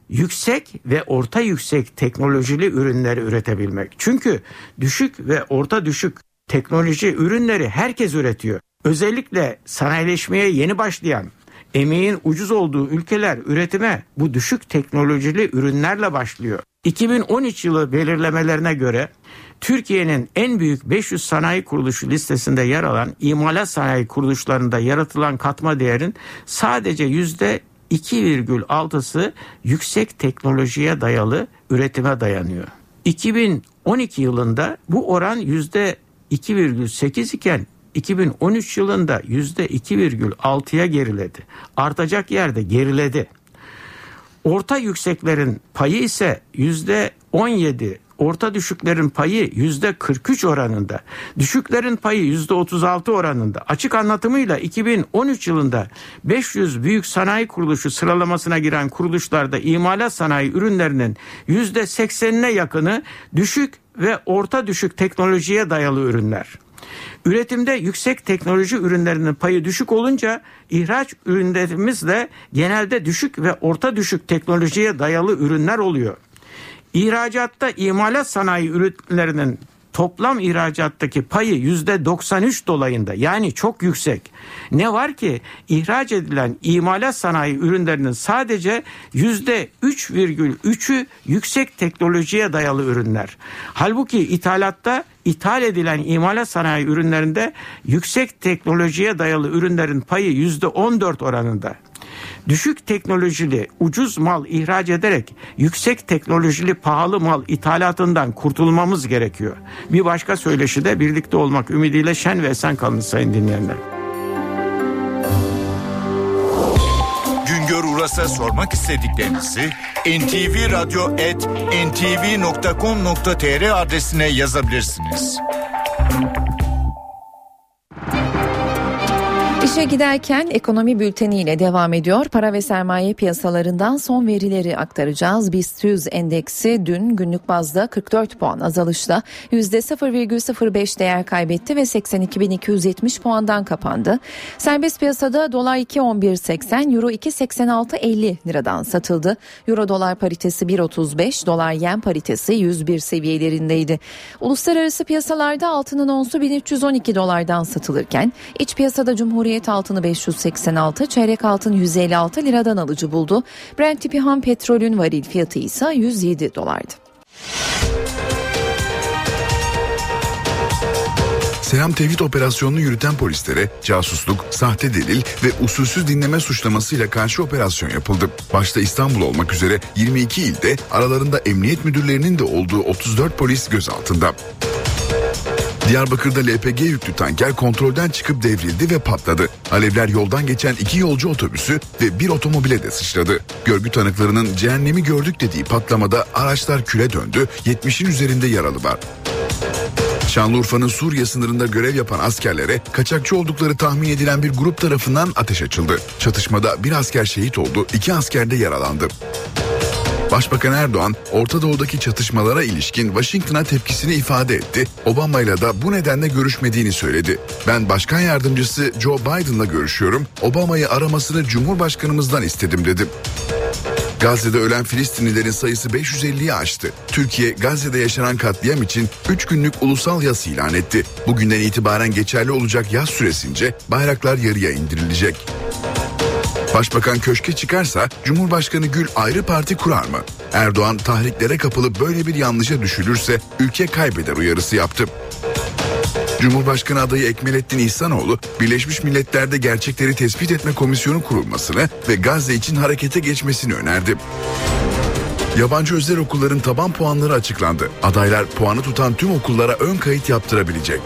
yüksek ve orta yüksek teknolojili ürünleri üretebilmek. Çünkü düşük ve orta düşük teknoloji ürünleri herkes üretiyor. Özellikle sanayileşmeye yeni başlayan emeğin ucuz olduğu ülkeler üretime bu düşük teknolojili ürünlerle başlıyor. 2013 yılı belirlemelerine göre Türkiye'nin en büyük 500 sanayi kuruluşu listesinde yer alan imalat sanayi kuruluşlarında yaratılan katma değerin sadece yüzde 2,6'sı yüksek teknolojiye dayalı üretime dayanıyor. 2012 yılında bu oran yüzde 2,8 iken 2013 yılında yüzde 2,6'ya geriledi. Artacak yerde geriledi. Orta yükseklerin payı ise yüzde 17, orta düşüklerin payı yüzde 43 oranında. Düşüklerin payı yüzde 36 oranında. Açık anlatımıyla 2013 yılında 500 büyük sanayi kuruluşu sıralamasına giren kuruluşlarda imalat sanayi ürünlerinin yüzde 80'ine yakını düşük ve orta düşük teknolojiye dayalı ürünler. Üretimde yüksek teknoloji ürünlerinin payı düşük olunca ihraç ürünlerimiz de genelde düşük ve orta düşük teknolojiye dayalı ürünler oluyor. İhracatta imalat sanayi ürünlerinin toplam ihracattaki payı yüzde 93 dolayında yani çok yüksek. Ne var ki ihraç edilen imalat sanayi ürünlerinin sadece yüzde 3,3'ü yüksek teknolojiye dayalı ürünler. Halbuki ithalatta ithal edilen imalat sanayi ürünlerinde yüksek teknolojiye dayalı ürünlerin payı yüzde 14 oranında düşük teknolojili ucuz mal ihraç ederek yüksek teknolojili pahalı mal ithalatından kurtulmamız gerekiyor. Bir başka söyleşide birlikte olmak ümidiyle şen ve esen kalın sayın dinleyenler. Güngör Uras'a sormak istediklerinizi ntvradio.ntv.com.tr adresine yazabilirsiniz. İşe giderken ekonomi bülteniyle devam ediyor. Para ve sermaye piyasalarından son verileri aktaracağız. BIST 100 endeksi dün günlük bazda 44 puan azalışla %0,05 değer kaybetti ve 82.270 puandan kapandı. Serbest piyasada dolar 2.11.80, euro 2.86.50 liradan satıldı. Euro dolar paritesi 1.35, dolar yen paritesi 101 seviyelerindeydi. Uluslararası piyasalarda altının onsu 1312 dolardan satılırken iç piyasada Cumhuriyet Altını 586, çeyrek altın 156 liradan alıcı buldu. Brent tipi ham petrolün varil fiyatı ise 107 dolardı. Selam Tevhid operasyonunu yürüten polislere casusluk, sahte delil ve usulsüz dinleme suçlamasıyla karşı operasyon yapıldı. Başta İstanbul olmak üzere 22 ilde aralarında emniyet müdürlerinin de olduğu 34 polis gözaltında. Diyarbakır'da LPG yüklü tanker kontrolden çıkıp devrildi ve patladı. Alevler yoldan geçen iki yolcu otobüsü ve bir otomobile de sıçradı. Görgü tanıklarının cehennemi gördük dediği patlamada araçlar küle döndü, 70'in üzerinde yaralı var. Şanlıurfa'nın Suriye sınırında görev yapan askerlere kaçakçı oldukları tahmin edilen bir grup tarafından ateş açıldı. Çatışmada bir asker şehit oldu, iki asker de yaralandı. Başbakan Erdoğan Orta Doğu'daki çatışmalara ilişkin Washington'a tepkisini ifade etti. Obama ile de bu nedenle görüşmediğini söyledi. Ben başkan yardımcısı Joe Biden'la görüşüyorum. Obama'yı aramasını Cumhurbaşkanımızdan istedim dedi. Gazze'de ölen Filistinlilerin sayısı 550'yi aştı. Türkiye Gazze'de yaşanan katliam için 3 günlük ulusal yas ilan etti. Bugünden itibaren geçerli olacak yaz süresince bayraklar yarıya indirilecek. Başbakan köşke çıkarsa Cumhurbaşkanı Gül ayrı parti kurar mı? Erdoğan tahriklere kapılıp böyle bir yanlışa düşülürse ülke kaybeder uyarısı yaptı. Cumhurbaşkanı adayı Ekmelettin İhsanoğlu, Birleşmiş Milletler'de gerçekleri tespit etme komisyonu kurulmasını ve Gazze için harekete geçmesini önerdi. Yabancı özel okulların taban puanları açıklandı. Adaylar puanı tutan tüm okullara ön kayıt yaptırabilecek.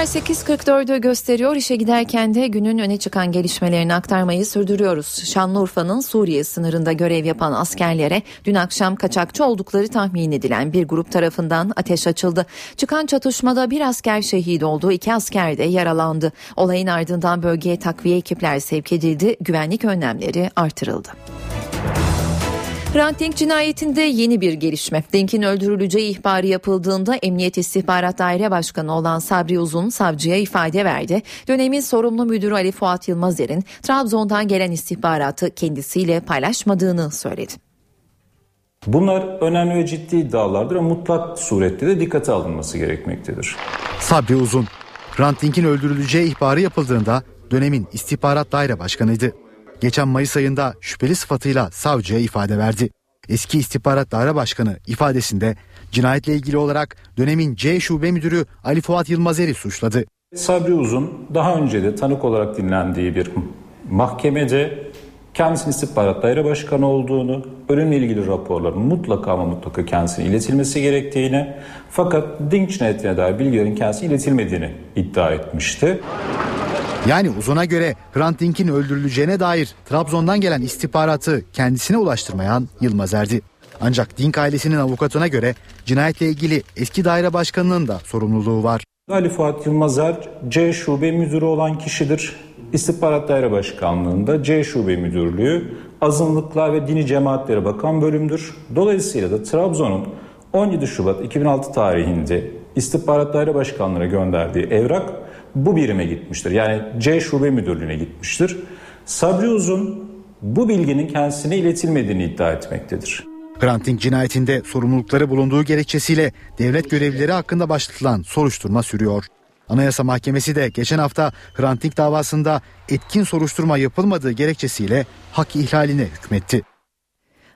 Saatler 8.44'ü gösteriyor. İşe giderken de günün öne çıkan gelişmelerini aktarmayı sürdürüyoruz. Şanlıurfa'nın Suriye sınırında görev yapan askerlere dün akşam kaçakçı oldukları tahmin edilen bir grup tarafından ateş açıldı. Çıkan çatışmada bir asker şehit oldu, iki asker de yaralandı. Olayın ardından bölgeye takviye ekipler sevk edildi, güvenlik önlemleri artırıldı. Hrant Dink cinayetinde yeni bir gelişme. Dink'in öldürüleceği ihbarı yapıldığında Emniyet İstihbarat Daire Başkanı olan Sabri Uzun savcıya ifade verdi. Dönemin sorumlu müdürü Ali Fuat Yılmazer'in Trabzon'dan gelen istihbaratı kendisiyle paylaşmadığını söyledi. Bunlar önemli ve ciddi iddialardır ama mutlak surette de dikkate alınması gerekmektedir. Sabri Uzun, Hrant Dink'in öldürüleceği ihbarı yapıldığında dönemin istihbarat daire başkanıydı. Geçen Mayıs ayında şüpheli sıfatıyla savcıya ifade verdi. Eski istihbarat daire başkanı ifadesinde cinayetle ilgili olarak dönemin C şube müdürü Ali Fuat Yılmazer'i suçladı. Sabri Uzun daha önce de tanık olarak dinlendiği bir mahkemede kendisinin istihbarat daire başkanı olduğunu, ölümle ilgili raporların mutlaka ama mutlaka kendisine iletilmesi gerektiğini fakat Dink cinayetine dair bilgilerin kendisine iletilmediğini iddia etmişti. Yani Uzun'a göre Hrant Dink'in öldürüleceğine dair Trabzon'dan gelen istihbaratı kendisine ulaştırmayan Yılmazer'di. Ancak Dink ailesinin avukatına göre cinayetle ilgili eski daire başkanının da sorumluluğu var. Ali Fuat Yılmazer C şube müdürü olan kişidir. İstihbarat Daire Başkanlığı'nda C şube müdürlüğü azınlıklar ve dini cemaatlere bakan bölümdür. Dolayısıyla da Trabzon'un 17 Şubat 2006 tarihinde İstihbarat Daire Başkanlığı'na gönderdiği evrak bu birime gitmiştir. Yani C şube müdürlüğüne gitmiştir. Sabri Uzun bu bilginin kendisine iletilmediğini iddia etmektedir. Hrant Dink cinayetinde sorumlulukları bulunduğu gerekçesiyle devlet görevlileri hakkında başlatılan soruşturma sürüyor. Anayasa Mahkemesi de geçen hafta Hrant Dink davasında etkin soruşturma yapılmadığı gerekçesiyle hak ihlaline hükmetti.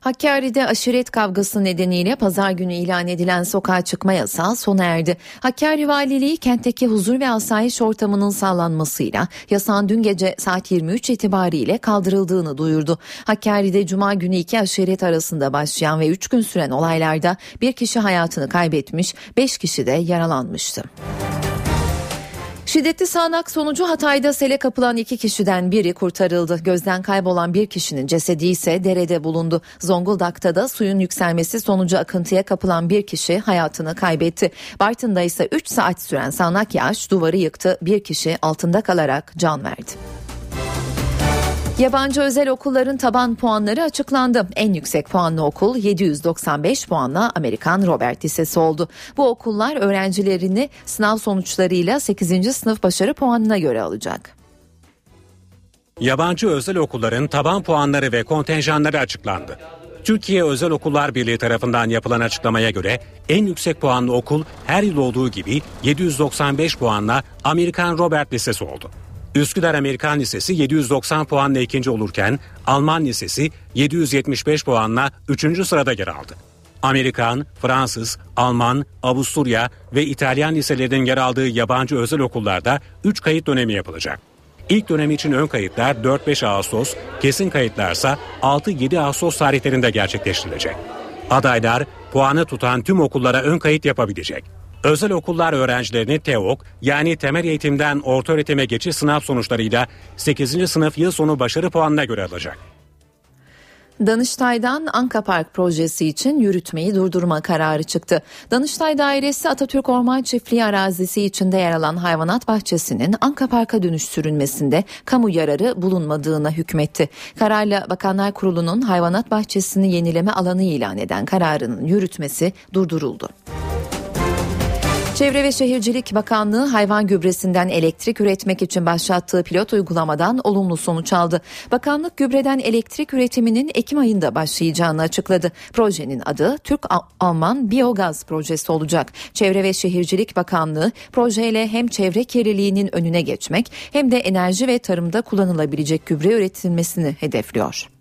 Hakkari'de aşiret kavgası nedeniyle pazar günü ilan edilen sokağa çıkma yasağı sona erdi. Hakkari Valiliği kentteki huzur ve asayiş ortamının sağlanmasıyla yasağın dün gece saat 23 itibariyle kaldırıldığını duyurdu. Hakkari'de cuma günü iki aşiret arasında başlayan ve 3 gün süren olaylarda bir kişi hayatını kaybetmiş, 5 kişi de yaralanmıştı. Şiddetli sağanak sonucu Hatay'da sele kapılan iki kişiden biri kurtarıldı. Gözden kaybolan bir kişinin cesedi ise derede bulundu. Zonguldak'ta da suyun yükselmesi sonucu akıntıya kapılan bir kişi hayatını kaybetti. Bartın'da ise 3 saat süren sağanak yağış duvarı yıktı. Bir kişi altında kalarak can verdi. Yabancı özel okulların taban puanları açıklandı. En yüksek puanlı okul 795 puanla Amerikan Robert Lisesi oldu. Bu okullar öğrencilerini sınav sonuçlarıyla 8. sınıf başarı puanına göre alacak. Yabancı özel okulların taban puanları ve kontenjanları açıklandı. Türkiye Özel Okullar Birliği tarafından yapılan açıklamaya göre en yüksek puanlı okul her yıl olduğu gibi 795 puanla Amerikan Robert Lisesi oldu. Üsküdar Amerikan Lisesi 790 puanla ikinci olurken Alman Lisesi 775 puanla üçüncü sırada yer aldı. Amerikan, Fransız, Alman, Avusturya ve İtalyan liselerinin yer aldığı yabancı özel okullarda 3 kayıt dönemi yapılacak. İlk dönem için ön kayıtlar 4-5 Ağustos, kesin kayıtlarsa 6-7 Ağustos tarihlerinde gerçekleştirilecek. Adaylar puanı tutan tüm okullara ön kayıt yapabilecek. Özel okullar öğrencilerini TEOK yani temel eğitimden orta öğretime geçiş sınav sonuçlarıyla 8. sınıf yıl sonu başarı puanına göre alacak. Danıştay'dan Anka Park projesi için yürütmeyi durdurma kararı çıktı. Danıştay Dairesi Atatürk Orman Çiftliği arazisi içinde yer alan hayvanat bahçesinin Anka Park'a dönüştürülmesinde kamu yararı bulunmadığına hükmetti. Kararla Bakanlar Kurulu'nun hayvanat bahçesini yenileme alanı ilan eden kararının yürütmesi durduruldu. Çevre ve Şehircilik Bakanlığı hayvan gübresinden elektrik üretmek için başlattığı pilot uygulamadan olumlu sonuç aldı. Bakanlık gübreden elektrik üretiminin Ekim ayında başlayacağını açıkladı. Projenin adı Türk-Alman Biyogaz Projesi olacak. Çevre ve Şehircilik Bakanlığı projeyle hem çevre kirliliğinin önüne geçmek hem de enerji ve tarımda kullanılabilecek gübre üretilmesini hedefliyor.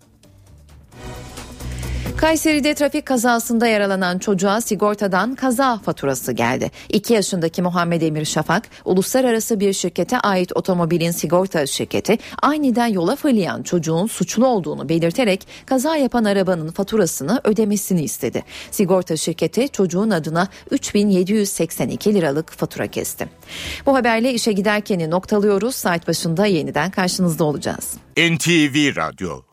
Kayseri'de trafik kazasında yaralanan çocuğa sigortadan kaza faturası geldi. 2 yaşındaki Muhammed Emir Şafak, uluslararası bir şirkete ait otomobilin sigorta şirketi aniden yola fırlayan çocuğun suçlu olduğunu belirterek kaza yapan arabanın faturasını ödemesini istedi. Sigorta şirketi çocuğun adına 3782 liralık fatura kesti. Bu haberle işe giderkeni noktalıyoruz. Saat başında yeniden karşınızda olacağız. NTV Radyo